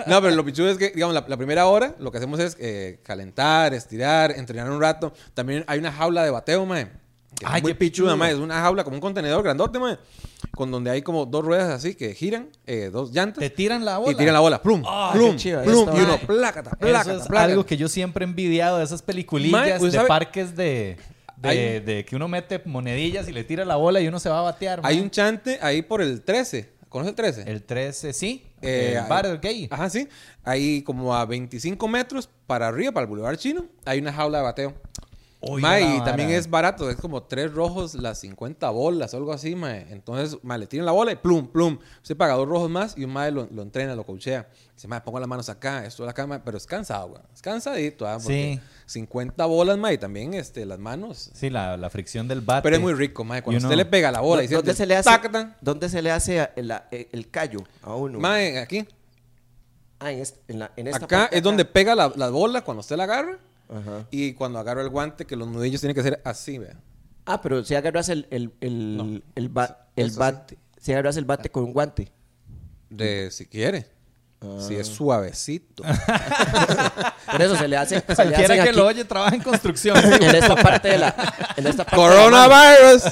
no, pero lo pichudo es que, digamos, la, la primera hora lo que hacemos es eh, calentar, estirar, entrenar un rato. También hay una jaula de bateo, mae. Que es Ay, muy qué pichuda, mae. Es una jaula como un contenedor grandote. Con donde hay como dos ruedas así que giran, eh, dos llantas. Te tiran la bola. Y tiran la bola. Plum, Ah, plum, qué chiva plum. esta Y uno, vara. plácata, Eso plácata, es plácata. algo que yo siempre he envidiado de esas peliculillas Mae, ¿usted de sabe? parques de, de, Hay- de que uno mete monedillas y le tira la bola y uno se va a batear. Hay un chante ahí por el 13. ¿Conoce el 13? El 13, sí. Eh, el bar del gay. Ajá, sí. Ahí como a 25 metros para arriba, para el Boulevard Chino, hay una jaula de bateo. Oiga Mae, la y también es barato, es como tres rojos las 50 bolas o algo así, mae. Entonces, mae, le tiran la bola y plum, plum. Usted paga dos rojos más y un mae lo, lo entrena, lo coachea. Dice, mae, pongo las manos acá, esto acá, mae. Pero es cansado, güey. Es cansadito, ¿ah? Porque Sí. 50 bolas, mae, y también este, las manos. Sí, la, la fricción del bate. Pero es muy rico, mae. Cuando usted le pega la bola y ¿Dónde se le hace, ¿dónde se le hace el, el callo a uno? mae, aquí. Ah, en, est- en la, en esta Acá parte es donde pega la, la bola cuando usted la agarra. Ajá. Y cuando agarro el guante, que los nudillos tienen que ser así, vea. Ah, pero si agarras el, el, el, No. el, ba- el Eso sí. bate, si agarras el bate con un guante. De si quiere. Si Ah. es suavecito. (laughs) Por eso se le hace, se le Cualquiera hacen que aquí, lo oye trabaja en construcción. (laughs) en esta parte de la, en esta parte de la. ¡Coronavirus!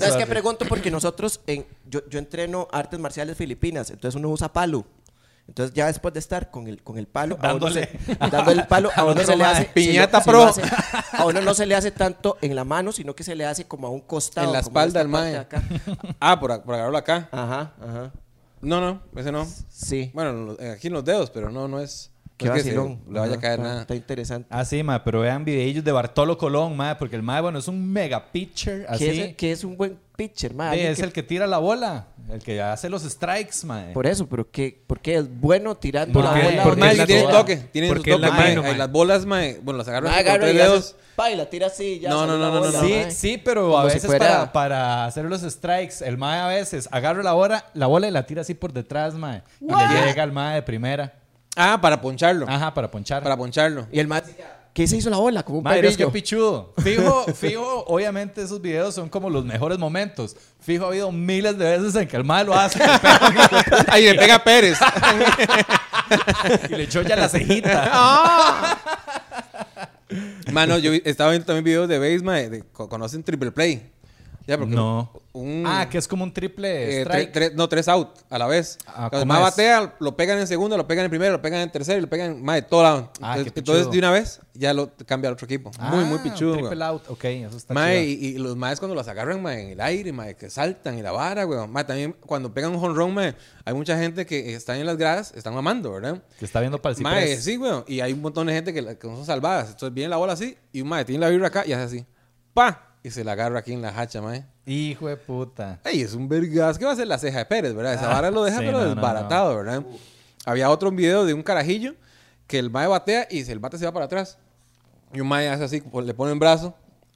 (laughs) Es que pregunto porque nosotros, en, yo, yo entreno artes marciales filipinas, entonces uno usa palo. Entonces ya después de estar con el, con el palo, a uno Dándole. se- dándole el palo, a (laughs) Al uno se le hace... Piñata si lo- pro. si lo hace- a uno no se le hace tanto en la mano, sino que se le hace como a un costado. En la espalda parte mae. ah, por, por agarrarlo acá. Ajá, ajá. No, no, ese no. Sí. Bueno, en los- aquí en los dedos, pero no, no es. Qué no es que se vacilón. le vaya a caer está- nada. Está interesante. Ah, sí, ma, pero vean videillos de Bartolo Colón, ma, porque el ma, bueno, es un mega pitcher, así. Que es, que es un buen pitcher, ma. Sí, alguien es que- el que tira la bola, el que hace los strikes, ma. Por eso, pero que, porque es bueno tirando la bola. porque Mae, tiene toda. toque, tiene su Porque es toque, la mae. mano, Ahí mae. Las bolas, mae, bueno, las Mae, así con agarra tres y dedos. pa, y la tira así. Ya No, no, no, no, bola, no, Sí, mae. sí, pero Como a si veces fuera- para, para hacer los strikes, el mae a veces agarra la bola, la bola y la tira así por detrás, mae. Y le llega al mae de primera. Ah, para poncharlo. Ajá, para ponchar. Para poncharlo. Y el mae, ¿qué se hizo la bola? Como un Mae, es que pichudo. Fijo, fijo, obviamente esos videos son como los mejores momentos. Fijo, ha habido miles de veces en que el mae lo hace (laughs) Ahí le pega a Pérez. (laughs) y le echó ya la cejita. (laughs) Mano, yo estaba viendo también videos de base, mae, de- co- conocen Triple Play. Ya, porque No. un- Ah, que es como un triple Eh, strike. tre- tre- no, tres out a la vez. Ah, Cuando ¿cómo más es? batea, lo pegan en segundo, lo pegan en primero, lo pegan en tercero y lo pegan más de todo lado. Ah, entonces, qué entonces, pichudo. de una vez ya lo cambia al otro equipo. muy, muy Ah, pichudo. güey. Triple out. Ok, eso está Mae, y, y los maes cuando los agarran mae, en el aire, mae, que saltan y la vara, güey. Mae, también cuando pegan un home run, mae, hay mucha gente que está en las gradas, están mamando, ¿verdad? Que está viendo para el Mae, sí, güey. Y hay un montón de gente que, que no son salvadas. Entonces viene la bola así y un mae tiene la vibra acá y hace así. ¡Pa! Y se la agarra aquí en la hacha, mae. Hijo de puta. Ey, es un vergas. ¿Qué va a ser la ceja de Pérez, verdad? Esa Ah, vara lo deja, sí, pero no, no, desbaratado, ¿verdad? Había otro video de un carajillo que el mae batea y el bate se va para atrás. Y un mae hace así, le pone el brazo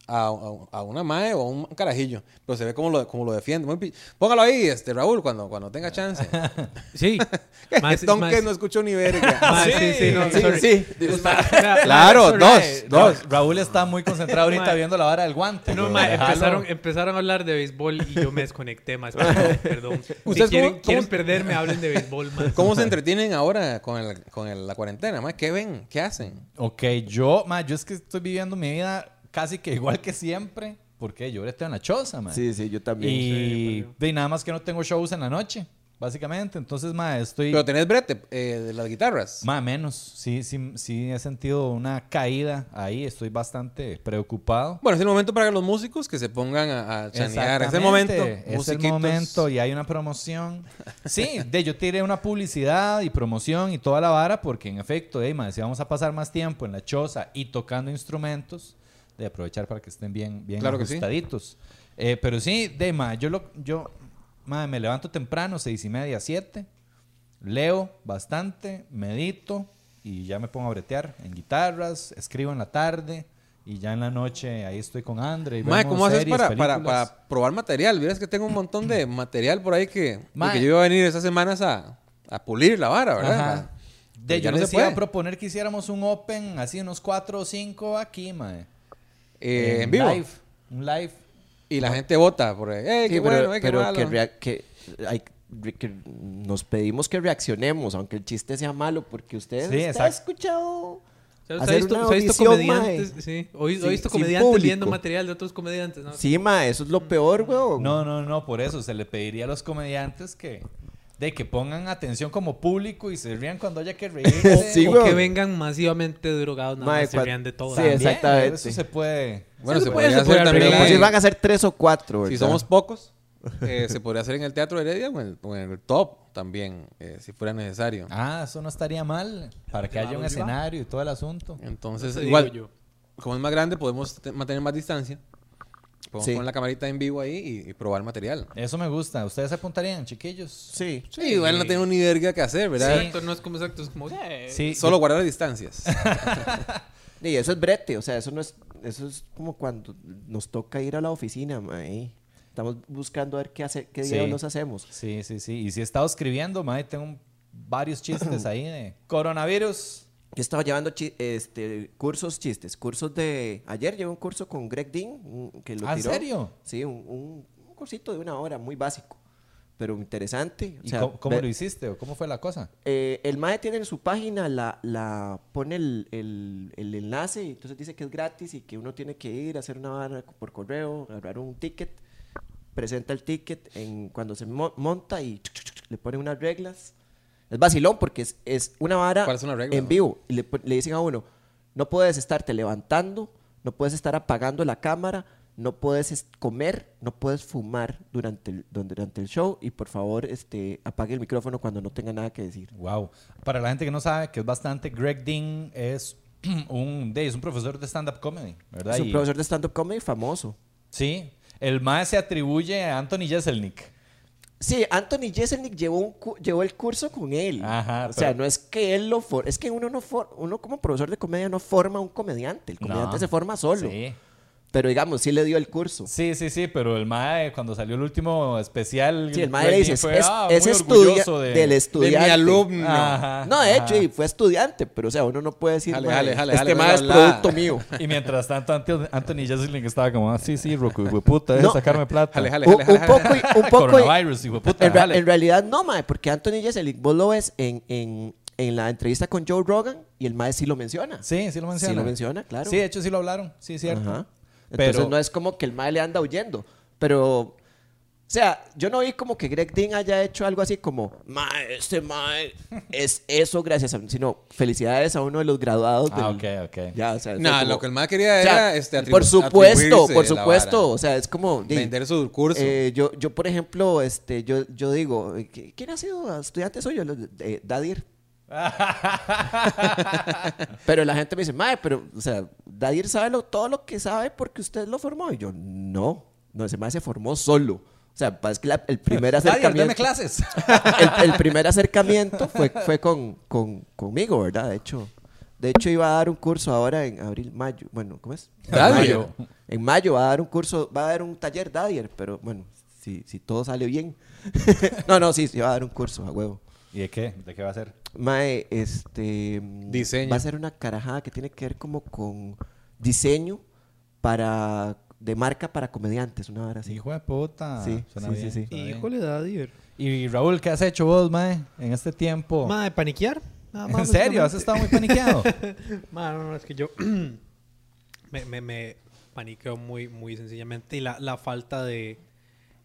a, a- a una mae o a un carajillo. Pero se ve como lo, como lo defiende. Muy Póngalo ahí, este, Raúl, cuando, cuando tenga chance. (laughs) Sí. (laughs) Más- Don más- que no escuchó ni verga. (laughs) más- sí, sí, no, Sí, sí. Claro, dos, mae. dos. Ra- Raúl está muy concentrado ahorita Mae. viendo la vara del guante. No, güey. ma, Déjalo. empezaron, empezaron a hablar de béisbol y yo me desconecté más. Perdón. perdón. Si ¿Ustedes quieren, cómo- quieren cómo- perderme, hablen de béisbol más. ¿Cómo se entretienen ahora con, el- con el- la cuarentena? mae? ¿Qué ven? ¿Qué hacen? Ok, yo, ma, yo es que estoy viviendo mi vida casi que igual que siempre. Porque yo ahorita en la choza, ma. Sí, sí, yo también. Y de nada más que no tengo shows en la noche, básicamente. Entonces, ma, estoy. Pero tenés brete eh, de las guitarras. Más menos. Sí, sí, sí he sentido una caída ahí. Estoy bastante preocupado. Bueno, es el momento para los músicos que se pongan a, a chanear. Es el momento. Es el momento y hay una promoción. Sí, de yo tiré una publicidad y promoción y toda la vara porque en efecto, de, ma, si vamos a pasar más tiempo en la choza y tocando instrumentos, de aprovechar para que estén bien, bien Claro que sí. ajustaditos. Eh, pero sí, de ma, yo lo, yo ma, me levanto temprano, seis y media, siete, leo bastante, medito y ya me pongo a bretear en guitarras, escribo en la tarde. Y ya en la noche ahí estoy con Andre. Mae, ¿cómo haces series, para, para, películas. para probar material? Vieras que tengo un montón de (clears throat) material por ahí que, porque yo iba a venir esas semanas a, a pulir la vara, ¿verdad? Ajá. De, yo no les se iba a proponer que hiciéramos un open, así unos cuatro o cinco aquí, mae. Eh, en vivo. Live. Un live. Y la gente vota por ahí. ¡Ey, Sí, qué pero, bueno, qué pero malo! que, hay- que nos pedimos que reaccionemos, aunque el chiste sea malo, porque ustedes Sí, usted ha exacto. escuchado O sea, ¿usted hacer ha visto, visto audición, comediantes? mae. Sí. O, Sin- visto comediantes leyendo material de otros comediantes, ¿no? Sí, ma, eso es lo peor, weón. No, no, no, por eso se le pediría a los comediantes que de que pongan atención como público y se rían cuando haya que reírse. (laughs) Sí, o güey. que vengan masivamente drogados, nada más se rían de todo. Sí, También, exactamente. Eso se puede. Bueno, se se puede, podría se puede hacer también. Arreglar. pues si van a ser tres o cuatro, Si ¿verdad? somos pocos, (laughs) eh, se podría hacer en el Teatro Heredia o en el, o en el Top también, eh, si fuera necesario. Ah, eso no estaría mal. Para que haya un escenario y todo el asunto. Entonces, Eso digo igual, yo. como es más grande, podemos te- mantener más distancia. Podemos Sí. poner la camarita en vivo ahí y, y probar material. Eso me gusta. ¿Ustedes se apuntarían, chiquillos? Sí. Sí, igual no tenemos ni verga que hacer, ¿verdad? Exacto, no es como exacto, es como... Sí. Solo guardar distancias. (laughs) Y eso es brete, o sea, eso no es, eso es como cuando nos toca ir a la oficina, mae. Estamos buscando a ver qué hacer, qué Sí. diablos hacemos. Sí, sí, sí. Y si he estado escribiendo, mae, tengo varios chistes (clears throat) ahí de coronavirus. Yo estaba llevando chi- este, cursos chistes, cursos de... Ayer llevé un curso con Greg Dean, que lo ¿Ah, en tiró. serio? Sí, un, un- un cursito de una hora, muy básico, pero interesante. O ¿Y sea, cómo, lo hiciste o cómo fue la cosa? Eh, el MAE tiene en su página, la, la pone el, el- el enlace y entonces dice que es gratis y que uno tiene que ir a hacer una vara por correo, agarrar un ticket, presenta el ticket en, cuando se mo- monta y chuc, chuc, chuc, le ponen unas reglas. Es vacilón porque es, es una vara ¿Cuáles son las reglas, en no? vivo y le, pon- le dicen a uno, no puedes estarte levantando, no puedes estar apagando la cámara, no puedes es- comer, no puedes fumar durante el, durante el show y por favor este, apague el micrófono cuando no tenga nada que decir. Wow. Para la gente que no sabe, que es bastante, Greg Dean es (clears throat) un, es un profesor de stand-up comedy, ¿verdad? Es un Y- profesor de stand-up comedy famoso. Sí. El mae se atribuye a Anthony Jeselnik. Sí, Anthony Jeselnik llevó, un cu- llevó el curso con él. Ajá, o sea, pero- no es que él lo for es que uno no for uno como profesor de comedia no forma un comediante, el comediante No. se forma solo. Sí. Pero digamos, sí le dio el curso. Sí, sí, sí, pero el mae, cuando salió el último especial. Sí, el mae le dice, fue, es, "Ah, es estudia de- del estudiante. De mi alumno. Ajá, No, de hecho, y fue estudiante, pero o sea, uno no puede decir, Jale, "Mae, jale, jale, este mae es bla, bla, bla". producto mío. (laughs) Y mientras tanto, Anto- Anthony Jeselnik estaba como, ah, sí, sí, Roku, hijo puta, No. sacarme plata. Jale, jale, Un, jale, jale, un poco, y- un poco, Coronavirus, hijo puta, En, realidad no, mae, porque Anthony Jeselnik, vos lo ves en, en, en la entrevista con Joe Rogan y el mae sí lo menciona. Sí, sí lo menciona. Sí lo menciona, claro. Sí, de hecho sí lo hablaron, sí, cierto. Ajá. Entonces Pero- no es como que el mae le anda huyendo. Pero, o sea, yo no vi como que Greg Dean haya hecho algo así como, mae, este mae es eso gracias a mí, sino felicidades a uno de los graduados. Ah, del- ok, ok. Ya, o sea, No, como- lo que el más quería o sea, era este, por supuesto, por supuesto, o sea, es como Vender su curso. eh, yo, yo por ejemplo, este, yo, yo digo, ¿qui- ¿quién ha sido estudiante suyo? Eh, Dadir. (laughs) pero la gente me dice, mae, pero, o sea, Dadir sabe lo- todo lo que sabe porque usted lo formó. Y yo, no, no, ese mae se formó solo. O sea, es que la- el primer acercamiento. deme clases. (laughs) el, el primer acercamiento fue, fue con, con- conmigo, ¿verdad? De hecho, de hecho, iba a dar un curso ahora en abril, mayo. Bueno, ¿cómo es? Mayo. En mayo va a dar un curso, va a dar un taller Dadier, pero bueno, si, si todo sale bien. (laughs) no, no, sí, sí va a dar un curso, a huevo. ¿Y de qué? ¿De qué va a ser? Mae, este. mm, Diseño. Va a ser una carajada que tiene que ver como con diseño para. de marca para comediantes, una hora así. Hijo de puta. Sí, Suena sí, bien, sí, sí. Híjole, Dadier. Y Raúl, ¿qué has hecho vos, mae, en este tiempo? Ma, de paniquear. Nada ¿En más, serio? ¿Has estado muy paniqueado? (laughs) Ma, no, no, es que yo (clears throat) me, me, me paniqueo muy, muy sencillamente. Y la, la falta de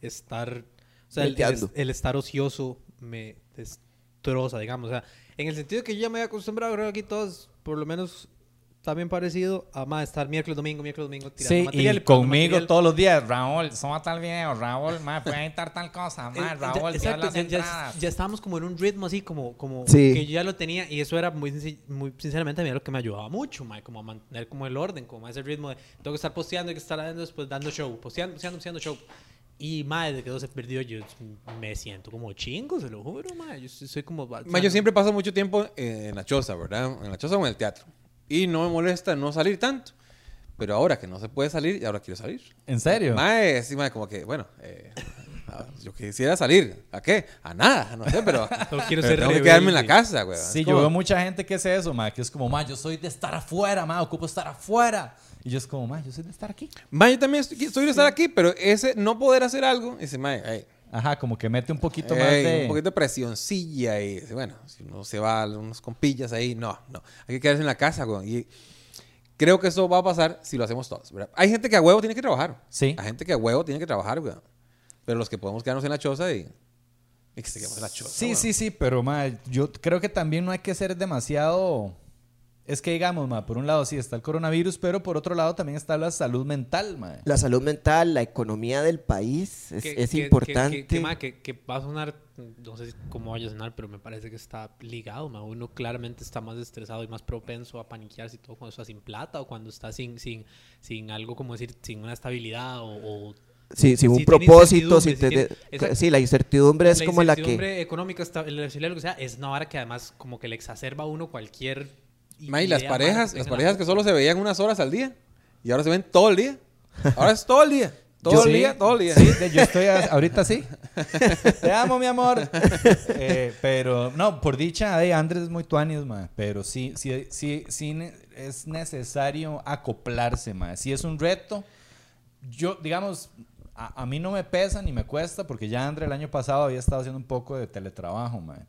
estar. O sea, el, el estar ocioso me destroza, digamos. O sea, en el sentido que yo ya me he acostumbrado, creo que aquí todos, por lo menos, también parecido a más estar miércoles, domingo, miércoles, domingo, tirando sí, material, y conmigo material. todos los días. Raúl, suma tal video. Raúl, mae, puede (laughs) editar tal cosa. Eh, Mae, ya- Raúl, exacto, Dios las ya, ya- entradas. ya estábamos como en un ritmo así como, como Sí. que yo ya lo tenía y eso era muy, muy sinceramente a mí era lo que me ayudaba mucho, mae, como a mantener como el orden, como ese ritmo de tengo que estar posteando, hay que estar dando, después dando show, posteando, posteando, posteando show. Y mae, desde que eso se perdió yo me siento como chingo, se lo juro, mae, yo soy como Ma, yo siempre paso mucho tiempo en la choza, ¿verdad? En la choza o en el teatro. Y no me molesta no salir tanto. Pero ahora que no se puede salir, y ahora quiero salir. ¿En serio? Mae, sí, mae, como que, bueno, eh, yo quisiera salir. ¿A qué? A nada, no sé, pero, (laughs) Solo quiero pero ser tengo que quedarme en la casa, güey. Sí, Es yo como- veo mucha gente que es eso, mae, que es como, mae, yo soy de estar afuera, mae, ocupo estar afuera. Y yo es como, mae, yo soy de estar aquí. Mae, yo también estoy, estoy de estar aquí, pero ese no poder hacer algo, dice, mae, ey, Ajá, como que mete un poquito más ey, de... un poquito de presioncilla y dice, bueno, si uno se va a unos compillas ahí, no, no, hay que quedarse en la casa, güey. Y creo que eso va a pasar si lo hacemos todos, ¿verdad? Hay gente que a huevo tiene que trabajar. Sí. Hay gente que a huevo tiene que trabajar, güey. Pero los que podemos quedarnos en la choza y, y que se en la choza. Sí, sí, sí, pero mae, yo creo que también no hay que ser demasiado... Es que digamos, mae, por un lado sí está el coronavirus, pero por otro lado también está la salud mental, mae. La salud mental, la economía del país es, Que- es que- importante. Que, que, ma, que- que va a sonar, no sé si- cómo vaya a sonar, pero me parece que está ligado. ma. Uno claramente está más estresado y más propenso a paniquearse y todo cuando está sin plata o cuando está sin, sin, sin algo como decir, sin una estabilidad o... o Sí, sin un si propósito, si tiene- sí, la incertidumbre es como la que... incertidumbre económica, esta- la estabilidad, lo que sea, es una vara que además como que le exacerba a uno cualquier... Ma, y las parejas, las parejas que solo se veían unas horas al día y ahora se ven todo el día. Ahora es todo el día. (laughs) Todo Yo- el sí, día, todo el día. Sí, yo estoy a- ahorita sí. (laughs) Te amo, mi amor. (laughs) Eh, pero, no, por dicha, de Andrés es muy tuanis, mae. Pero sí, sí, sí, sí es necesario acoplarse, mae. Si es un reto, yo, digamos, a, a mí no me pesa ni me cuesta porque ya Andrés el año pasado había estado haciendo un poco de teletrabajo, mae.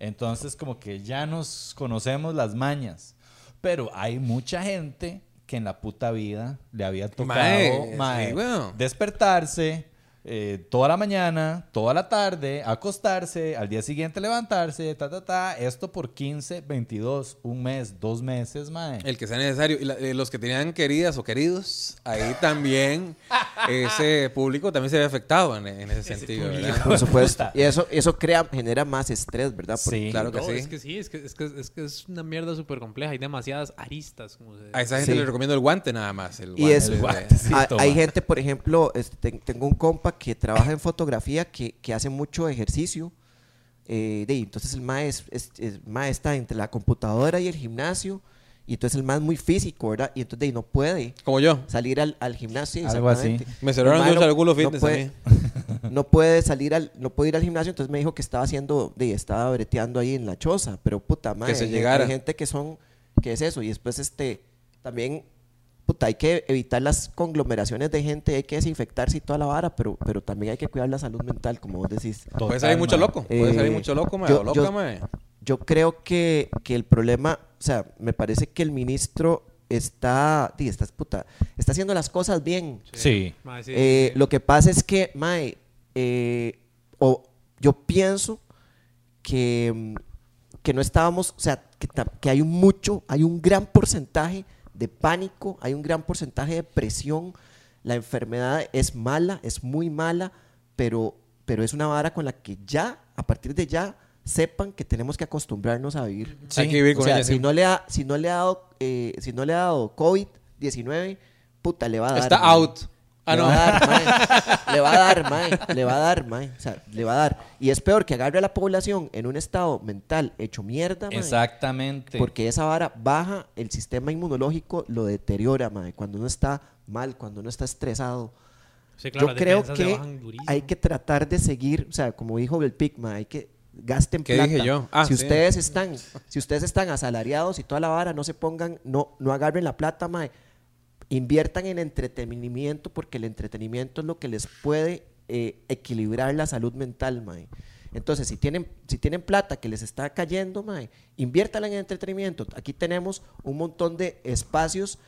Entonces, como que ya nos conocemos las mañas. Pero hay mucha gente que en la puta vida le había tocado Mae, mae, sí, weón. despertarse eh, toda la mañana, toda la tarde, acostarse, al día siguiente levantarse, ta, ta, ta. Esto por 15, 22, un mes, dos meses, mae. El que sea necesario. Y la- eh, los que tenían queridas o queridos, ahí también (laughs) ese público también se ve afectado en, en ese sentido, público. ¿verdad? Por supuesto. (laughs) Y eso, eso crea, genera más estrés, ¿verdad? Porque Sí. Claro que No, sí. es que sí, es que es, que, es, que es una mierda súper compleja. Hay demasiadas aristas. Como se- A esa gente Sí. le recomiendo el guante nada más. El Y guante es- de- guante, (laughs) sí. hay, hay gente, por ejemplo, este, ten- tengo un compa que trabaja en fotografía que, que hace mucho ejercicio. eh, de, entonces el mae, es, es- mae está entre la computadora y el gimnasio. Y entonces el mae es muy físico, ¿verdad? Y entonces de, no puede Como yo. salir al, al gimnasio. Algo así. Me cerraron El no- algunos no fitness a puede- mí. (laughs) no puede salir al, no puede ir al gimnasio, entonces me dijo que estaba haciendo, de, estaba breteando ahí en la choza, pero puta madre, se hay- llegara. hay gente que son, que es eso, y después este, también, puta, hay que evitar las conglomeraciones de gente, hay que desinfectarse y toda la vara, pero, pero también hay que cuidar la salud mental, como vos decís. Puede salir mucho loco. Puede Eh, salir mucho loco, mae. yo- loca, yo- mae. Yo creo que, que el problema, o sea, me parece que el ministro está, di, está, puta, está haciendo las cosas bien. Sí. Eh. Lo que pasa es que, mae, eh, o yo pienso que, que no estábamos, o sea, que, que hay un mucho, hay un gran porcentaje de pánico, hay un gran porcentaje de presión. La enfermedad es mala, es muy mala, pero, pero es una vara con la que ya, a partir de ya, sepan que tenemos que acostumbrarnos a vivir. Hay que vivir O con sea, ella. si sí. no le ha, si no le ha dado, eh, si no le ha dado COVID-19, puta, le va a dar. Está out. Ah, le no. va a dar, mae. Le va a dar, mae. Le va a dar, mae. O sea, le va a dar. Y es peor que agarre a la población en un estado mental hecho mierda, mae. Exactamente. Porque esa vara baja el sistema inmunológico, lo deteriora, mae. Cuando uno está mal, cuando uno está estresado. Sí, claro, Yo creo que hay que tratar de seguir, o sea, como dijo el Pigma, hay que gasten ¿Qué plata. dije yo? Ah, si sí. ustedes están, si ustedes están asalariados y toda la vara, no se pongan, no, no agarren la plata, mae. Inviertan en entretenimiento porque el entretenimiento es lo que les puede eh, equilibrar la salud mental. Entonces, si tienen, si tienen plata que les está cayendo, mae, inviértala en entretenimiento. Aquí tenemos un montón de espacios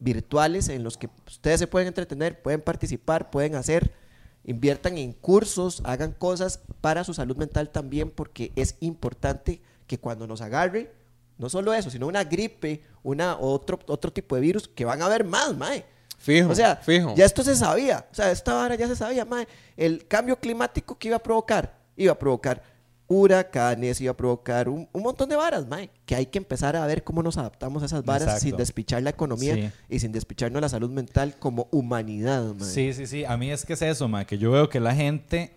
virtuales en los que ustedes se pueden entretener, pueden participar, pueden hacer, inviertan en cursos, hagan cosas para su salud mental también, porque es importante que cuando nos agarre, no solo eso, sino una gripe, una otro, otro tipo de virus, que van a haber más, mae. Fijo, O sea, fijo. ya esto se sabía. O sea, esta vara ya se sabía, mae. El cambio climático que iba a provocar, iba a provocar huracanes, iba a provocar un, un montón de varas, mae. Que hay que empezar a ver cómo nos adaptamos a esas varas Exacto. sin despichar la economía Sí. y sin despicharnos la salud mental como humanidad, mae. Sí, sí, sí. A mí es que es eso, ma, que yo veo que la gente,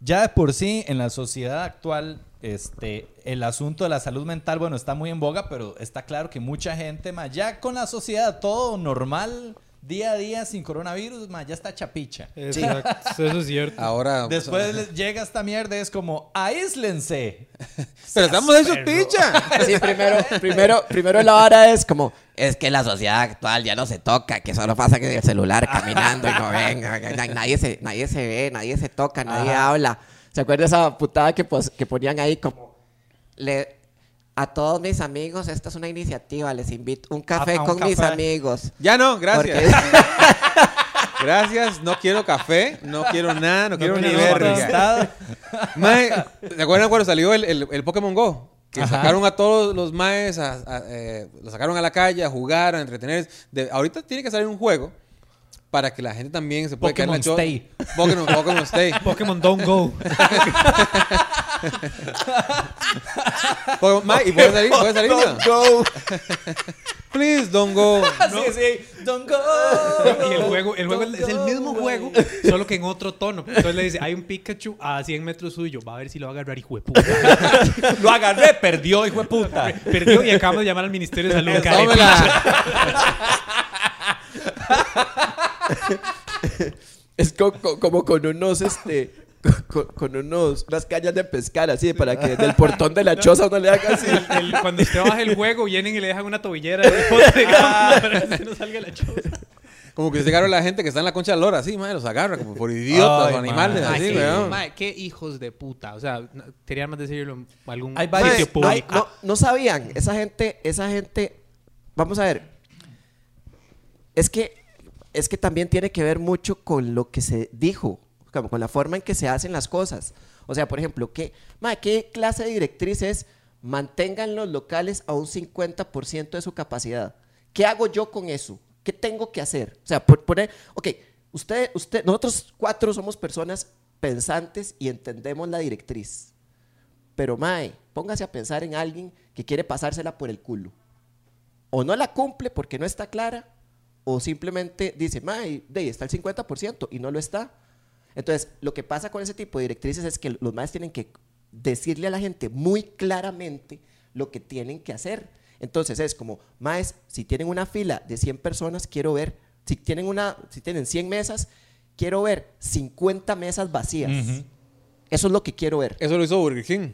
ya de por sí, en la sociedad actual, este, el asunto de la salud mental, bueno, está muy en boga, pero está claro que mucha gente, ma, ya con la sociedad todo normal, día a día, sin coronavirus, ma, ya está chapicha. Exacto, (laughs) eso es cierto. Ahora. Después les llega esta mierda, es como, aíslense. (laughs) Pero estamos hechos picha. (laughs) Sí, primero, primero, primero la vara es como, es que la sociedad actual ya no se toca, que solo pasa que el celular caminando y no ven, na- nadie se, nadie se ve, nadie se toca, nadie habla. ¿Se acuerda esa putada que, que ponían ahí como, le, a todos mis amigos, esta es una iniciativa, les invito un café A- a un con mis amigos. Ya no, gracias. Porque- (laughs) Gracias, no quiero café, no quiero nada, no, quiero ni verga. ¿se acuerdan cuando salió el, el, el Pokémon Go? Que Ajá. sacaron a todos los maes, a, a- eh, los sacaron a la calle a jugar, a entretener. De- ahorita tiene que salir un juego para que la gente también se pueda quedar en la Stay. Pokémon, Pokémon Stay. (laughs) Pokémon Don't Go. Pokémon- mae, y puede salir, puede salir. ya. Go. (laughs) Please don't go. Sí, sí. Don't go. Y el juego, el juego Don't es el mismo juego, solo que en otro tono. Entonces le dice, hay un Pikachu a 100 metros suyo, va a ver si lo va a agarrar, hijo de puta. (laughs) Lo agarré, perdió, hijo de puta. Perdió y acabamos de llamar al Ministerio de Salud. (laughs) Es co- co- como con unos, este, co- con, unos, unas cañas de pescar así, para que del portón de la choza uno le haga así. El- cuando usted baja el juego, vienen y le dejan una tobillera de (laughs) para que no salga la choza. Como que se agarra la gente que está en la concha de lora, así, mae, los agarra como por idiotas Ay, o animales, así, qué, weón. mae, qué hijos de puta. O sea, quería más decirlo en algún Hay varios- sitio público. no, no sabían, esa gente, esa gente, vamos a ver, es que, es que también tiene que ver mucho con lo que se dijo, con la forma en que se hacen las cosas. O sea, por ejemplo, ¿qué, ¿qué clase de directriz es mantengan los locales a un 50% de su capacidad? ¿Qué hago yo con eso? ¿Qué tengo que hacer? O sea, por, poner, ok, usted, usted, nosotros cuatro somos personas pensantes y entendemos la directriz. Pero, Mae, póngase a pensar en alguien que quiere pasársela por el culo. O no la cumple porque no está clara, o simplemente dice, Mae, de ahí está el 50% y no lo está. Entonces, lo que pasa con ese tipo de directrices es que los maes tienen que decirle a la gente muy claramente lo que tienen que hacer. Entonces, es como, maes, si tienen una fila de 100 personas, quiero ver, si tienen, una, si tienen 100 mesas, quiero ver 50 mesas vacías. Eso es lo que quiero ver. Eso lo hizo Burger King.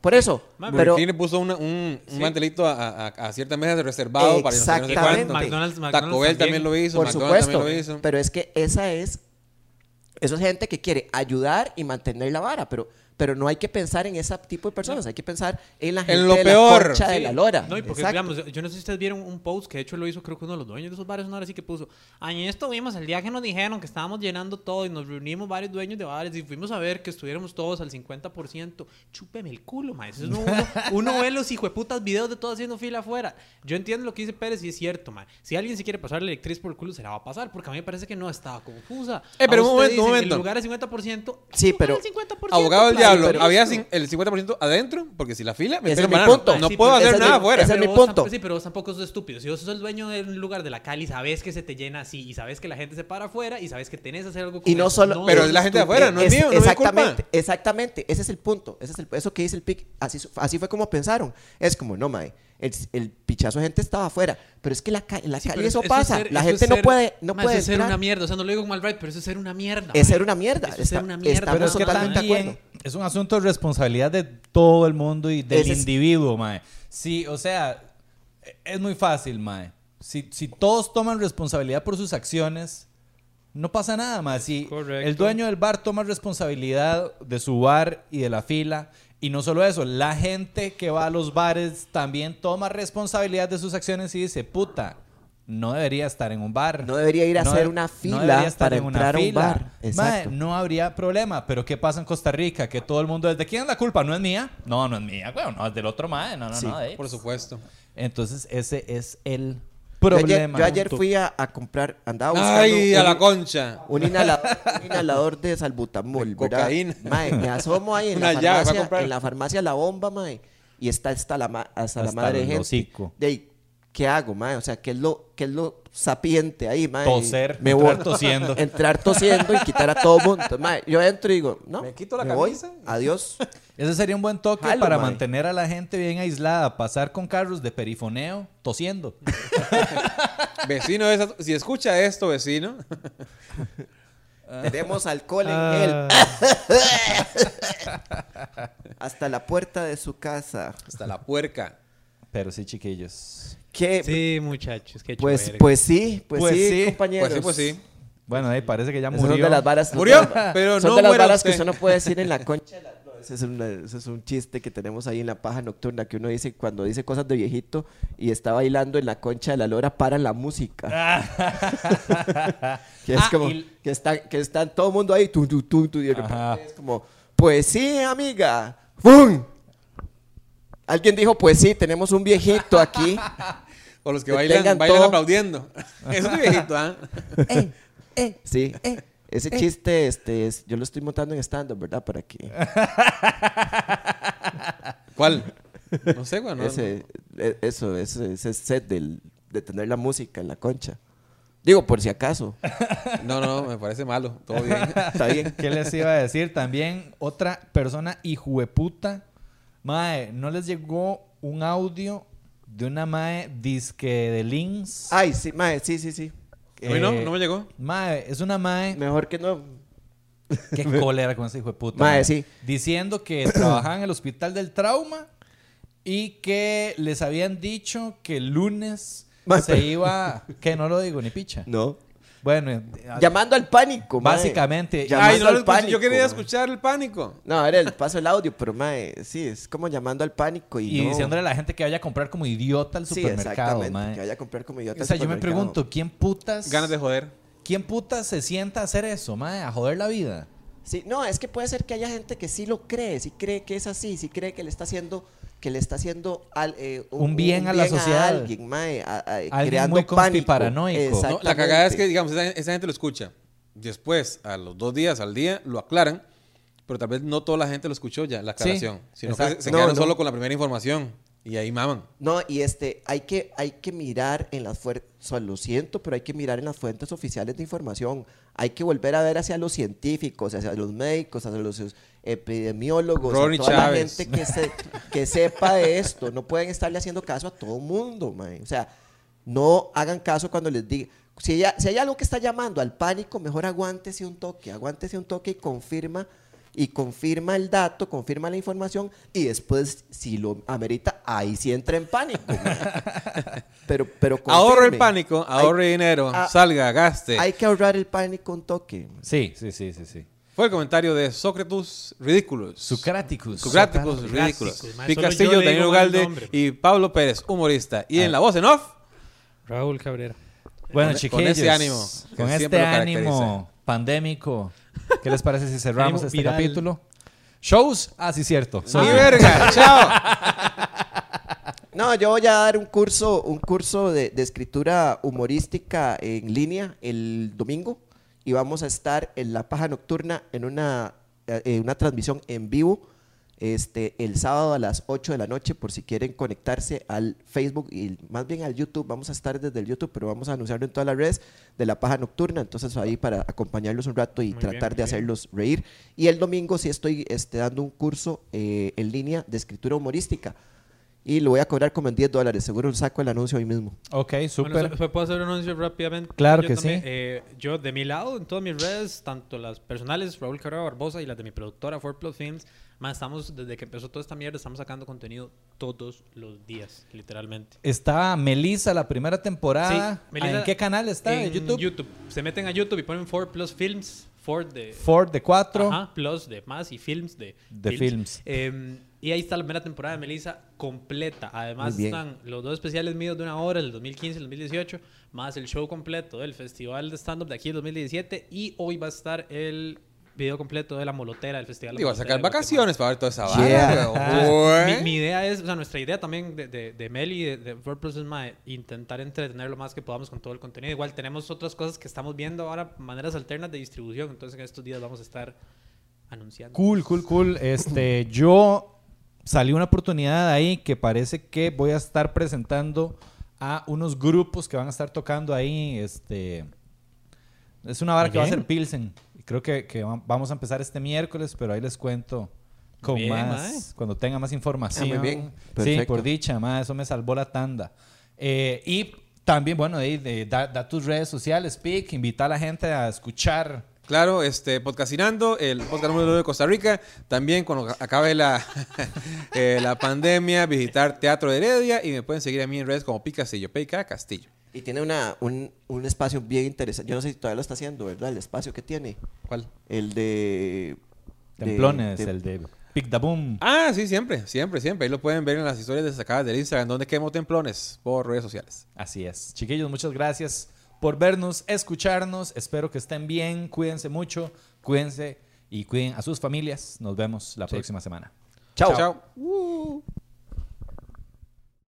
Por eso, Ma, pero... Burger King le puso una- un, un Sí. mantelito a, a, a ciertas mesas de reservado para no sé cuánto. McDonald's- Taco McDonald's Bell también también. lo hizo, Por McDonald's supuesto. también lo hizo. Pero es que esa es. Eso es gente que quiere ayudar y mantener la vara. Pero, pero no hay que pensar en ese tipo de personas, hay que pensar en la En gente lo de peor. la concha de la lora. No, y porque, Exacto. digamos, yo no sé si ustedes vieron un post que de hecho lo hizo, creo que uno de los dueños de esos bares, una hora sí que puso. Ayer estuvimos el día que nos dijeron que estábamos llenando todo y nos reunimos varios dueños de bares y fuimos a ver que estuviéramos todos al 50%. Chúpeme el culo, ma. Eso es uno, uno, uno ve los hijueputas videos de todos haciendo fila afuera. Yo entiendo lo que dice Pérez y es cierto, ma. Si alguien se quiere pasar la electriz por el culo, se la va a pasar porque a mí me parece que no estaba confusa. Eh, pero un momento, un momento. El lugar es 50%. Sí, pero- es 50%, Abogado del diablo, pero- había el 50% adentro, porque si la fila me Ese pega es mi banano. punto. No Sí, puedo hacer nada afuera. ese es mi punto. sí, pero vos tampoco sos estúpido. Si vos sos el dueño de un lugar de la Cali, sabes que se te llena así y sabes que la gente se para afuera y sabes que tenés que hacer algo con Y no eso. solo. Pero es la gente de afuera, no es mío, no exactamente, culpa. exactamente. Ese es el punto. Ese es el- eso que dice el pic. Así, así fue como pensaron. Es como, no, mae. El, el pichazo de gente estaba afuera. Pero es que la, en la Sí, calle eso es pasa. ser- la eso gente no puede, no ma, puede Eso es ser entrar. una mierda. O sea, no lo digo con mal right, pero eso es ser una mierda. Es ma. ser una mierda. Eso es ser Está- una mierda. estamos Pero es que totalmente de también acuerdo. es un asunto de responsabilidad de todo el mundo y del Ese es- individuo, mae. Sí, o sea, es muy fácil, mae. Si, si todos toman responsabilidad por sus acciones, no pasa nada, mae. Si Correcto. el dueño del bar toma responsabilidad de su bar y de la fila, y no solo eso, la gente que va a los bares también toma responsabilidad de sus acciones y dice, puta, no debería estar en un bar. No debería ir a No hacer de- una no fila debería estar para en una entrar a un fila. bar. No habría problema. Pero ¿qué pasa en Costa Rica? Que todo el mundo, ¿desde quién es la culpa? ¿No es mía? No, no es mía. Bueno, no, es del otro mae. No, no, Sí, no. de- Por supuesto. Entonces, ese es el Yo ayer, problema. yo ayer fui a, a comprar, andaba buscando Ay, a la concha. un inhalador, (laughs) un inhalador de salbutamol, De ¿verdad? cocaína. Mae, me asomo ahí en Una la llave, fue a farmacia, en la farmacia La Bomba, mae, y está hasta la, ma- hasta la Hasta madre de gente. hocico. De ahí, ¿qué hago, mae? O sea, ¿qué es lo, qué es lo sapiente ahí, mae? Toser, me entrar voy, tosiendo. (laughs) Entrar tosiendo y quitar a todo mundo. Entonces, (laughs) mae, yo entro y digo, no, Me quito la voy, camisa. adiós. (laughs) Ese sería un buen toque para mae. mantener a la gente bien aislada. Pasar con carros de perifoneo tosiendo. Vecino, de esa- si escucha esto, vecino. Tenemos alcohol en Ah. gel hasta la puerta de su casa. Hasta la puerca. Pero sí, chiquillos. ¿Qué? Sí, muchachos, qué Pues, pues sí, pues, Pues sí, sí. compañeros. Pues sí, pues sí. Bueno, ahí parece que ya Esas murió. son de las varas. Murió, pero son no de las varas que usted. usted no puede decir en la (laughs) concha. de la- no, ese, es una- ese es un chiste que tenemos ahí en la paja nocturna que uno dice cuando dice cosas de viejito y está bailando en la concha de la lora para la música. (laughs) (laughs) que es Ah, como y- que está que está todo el mundo ahí tu, tu, tu, tu, y de repente Ajá. es como pues sí, amiga. ¡Fum! Alguien dijo, pues sí, tenemos un viejito aquí. (laughs) O los que Que bailan, bailan todo. aplaudiendo. Eso (laughs) es viejito, ¿ah? Eh, eh, sí. Ese chiste, este, es- yo lo estoy montando en stand-up, ¿verdad? Para que (laughs) ¿Cuál? No sé, güey. no- ese, e- eso, ese, ese set del, de tener la música en la concha. Digo, por si acaso. No, no, me parece malo. Todo bien. Está bien. ¿Qué les iba a decir? También otra persona hijueputa. Mae, ¿no les llegó un audio de una mae disque de links? Ay, sí, mae, sí, sí, sí. A mí no, Eh, no me llegó. Mae, es una mae. Mejor que no. Qué (laughs) cólera con ese hijo de puta. Mae, sí. Diciendo que (clears throat) trabajaba en el hospital del trauma y que les habían dicho que el lunes Mae, se pero- iba. Que no lo digo ni picha. (laughs) No. Bueno, eh, Llamando al pánico, mae. Básicamente. Ay, no lo al escuché. pánico, Yo quería escuchar el pánico. No, era el paso el audio, pero mae, sí, es como llamando al pánico y, y no. diciéndole a la gente que vaya a comprar como idiota al Sí, supermercado, exactamente, mae. que vaya a comprar como idiota O al sea, yo me pregunto, ¿quién putas. Ganas de joder. ¿Quién putas se sienta a hacer eso, mae? A joder la vida. Sí, no, es que puede ser que haya gente que sí lo cree, sí cree que es así, sí cree que le está haciendo que le está haciendo al- eh, Un bien a la sociedad. alguien, mae, a- a- Alguien creando muy pánico. conspiparanoico. No, la cagada es que, digamos, esa, esa gente lo escucha. Después, a los dos días, al día, lo aclaran. Pero tal vez no toda la gente lo escuchó ya, la Sí, aclaración. sino que exacto. se, se No, quedaron no. solo con la primera información. Y ahí maman. No, y este, hay que, hay que mirar en las fuentes, lo siento, pero hay que mirar en las fuentes oficiales de información. Hay que volver a ver hacia los científicos, hacia los médicos, hacia los epidemiólogos, Ronnie a toda Chávez. la gente que, se- que sepa de esto. No pueden estarle haciendo caso a todo mundo, mae. O sea, no hagan caso cuando les diga. Si, hay- si hay algo que está llamando al pánico, mejor aguántese un toque, aguántese un toque y confirma y confirma el dato, confirma la información y después, si lo amerita, ahí sí entra en pánico. (laughs) pero, pero Ahorre el pánico, Hay- ahorre dinero, Ah, salga, gaste. Hay que ahorrar el pánico un toque. Sí, sí, sí, sí, sí. Fue el comentario de Sócrates Ridículos. Sucraticus. Socráticos Socráticos, Ridículos. Pi Castillo, Daniel Ugalde nombre. y Pablo Pérez, humorista. Y en la voz en off, Raúl Cabrera. Bueno, Con- con chiquillos. ese ánimo que Con este ánimo pandémico. ¿Qué les parece si cerramos Ánimo este viral. capítulo? Shows. Ah, sí, cierto. ¡Mi Soy- verga! (laughs) ¡Chao! No, yo voy a dar un curso, un curso de, de escritura humorística en línea el domingo y vamos a estar en la paja nocturna en una, eh, una transmisión en vivo este, el sábado a las 8 de la noche por si quieren conectarse al Facebook y más bien al YouTube. Vamos a estar desde el YouTube, pero vamos a anunciarlo en todas las redes de la paja nocturna. Entonces ahí para acompañarlos un rato y Muy tratar bien, de bien. hacerlos reír. Y el domingo sí estoy este, dando un curso eh, en línea de escritura humorística. Y lo voy a cobrar como en 10 dólares. Seguro saco el anuncio hoy mismo. Ok, súper. Bueno, ¿puedo hacer un anuncio rápidamente? Claro Yo que también, sí. eh, yo, de mi lado, en todas mis redes, tanto las personales, Raúl Carrera Barbosa, y las de mi productora, Four Plus Films, más estamos, desde que empezó toda esta mierda, estamos sacando contenido todos los días, literalmente. Está Melissa, la primera temporada. Sí, Melissa, ¿En qué canal está? ¿En En YouTube? Se meten a YouTube y ponen Four Plus Films, Four de... Ford de 4. Ajá, plus de más y films de, De films. Eh, y ahí está la primera temporada de Melissa completa. Además están los dos especiales míos de una hora, el 2015 y el 2018, más el show completo del Festival de Stand-Up de aquí el 2017. Y hoy va a estar el video completo de la molotera del Festival. de Digo, a Molotera sacar vacaciones para ver toda esa Yeah. vara, güey. Mi, mi idea es, o sea, nuestra idea también de, de, de Meli, de, Plus es mae, intentar entretener lo más que podamos con todo el contenido. Igual tenemos otras cosas que estamos viendo ahora, maneras alternas de distribución. Entonces en estos días vamos a estar anunciando. Cool, cool, cool. Este, yo salió una oportunidad ahí que parece que voy a estar presentando a unos grupos que van a estar tocando ahí. Este, es una vara Muy que va a ser Pilsen. Creo que, que va- vamos a empezar este miércoles, pero ahí les cuento con Bien, más, mae. cuando tenga más información. Ah, muy bien. Sí, por dicha, mae, eso me salvó la tanda. Eh, y también, bueno, de, de- da, da tus redes sociales, Pic, invita a la gente a escuchar. Claro, este, podcastinando, el podcast número uno de Costa Rica. También cuando acabe la, (laughs) eh, la pandemia, visitar Teatro de Heredia y me pueden seguir a mí en redes como Pi Castillo, PK Castillo. Y tiene una, un, un espacio bien interesante. Yo no sé si todavía lo está haciendo, ¿verdad? El espacio que tiene. ¿Cuál? El de... de- Templones, de- el de Pic da Boom. Ah, sí, siempre, siempre, siempre. Ahí lo pueden ver en las historias destacadas del Instagram, donde quemo templones por redes sociales. Así es. Chiquillos, muchas gracias por vernos, escucharnos. Espero que estén bien. Cuídense mucho. Cuídense y cuiden a sus familias. Nos vemos la próxima semana. Chao. Chao.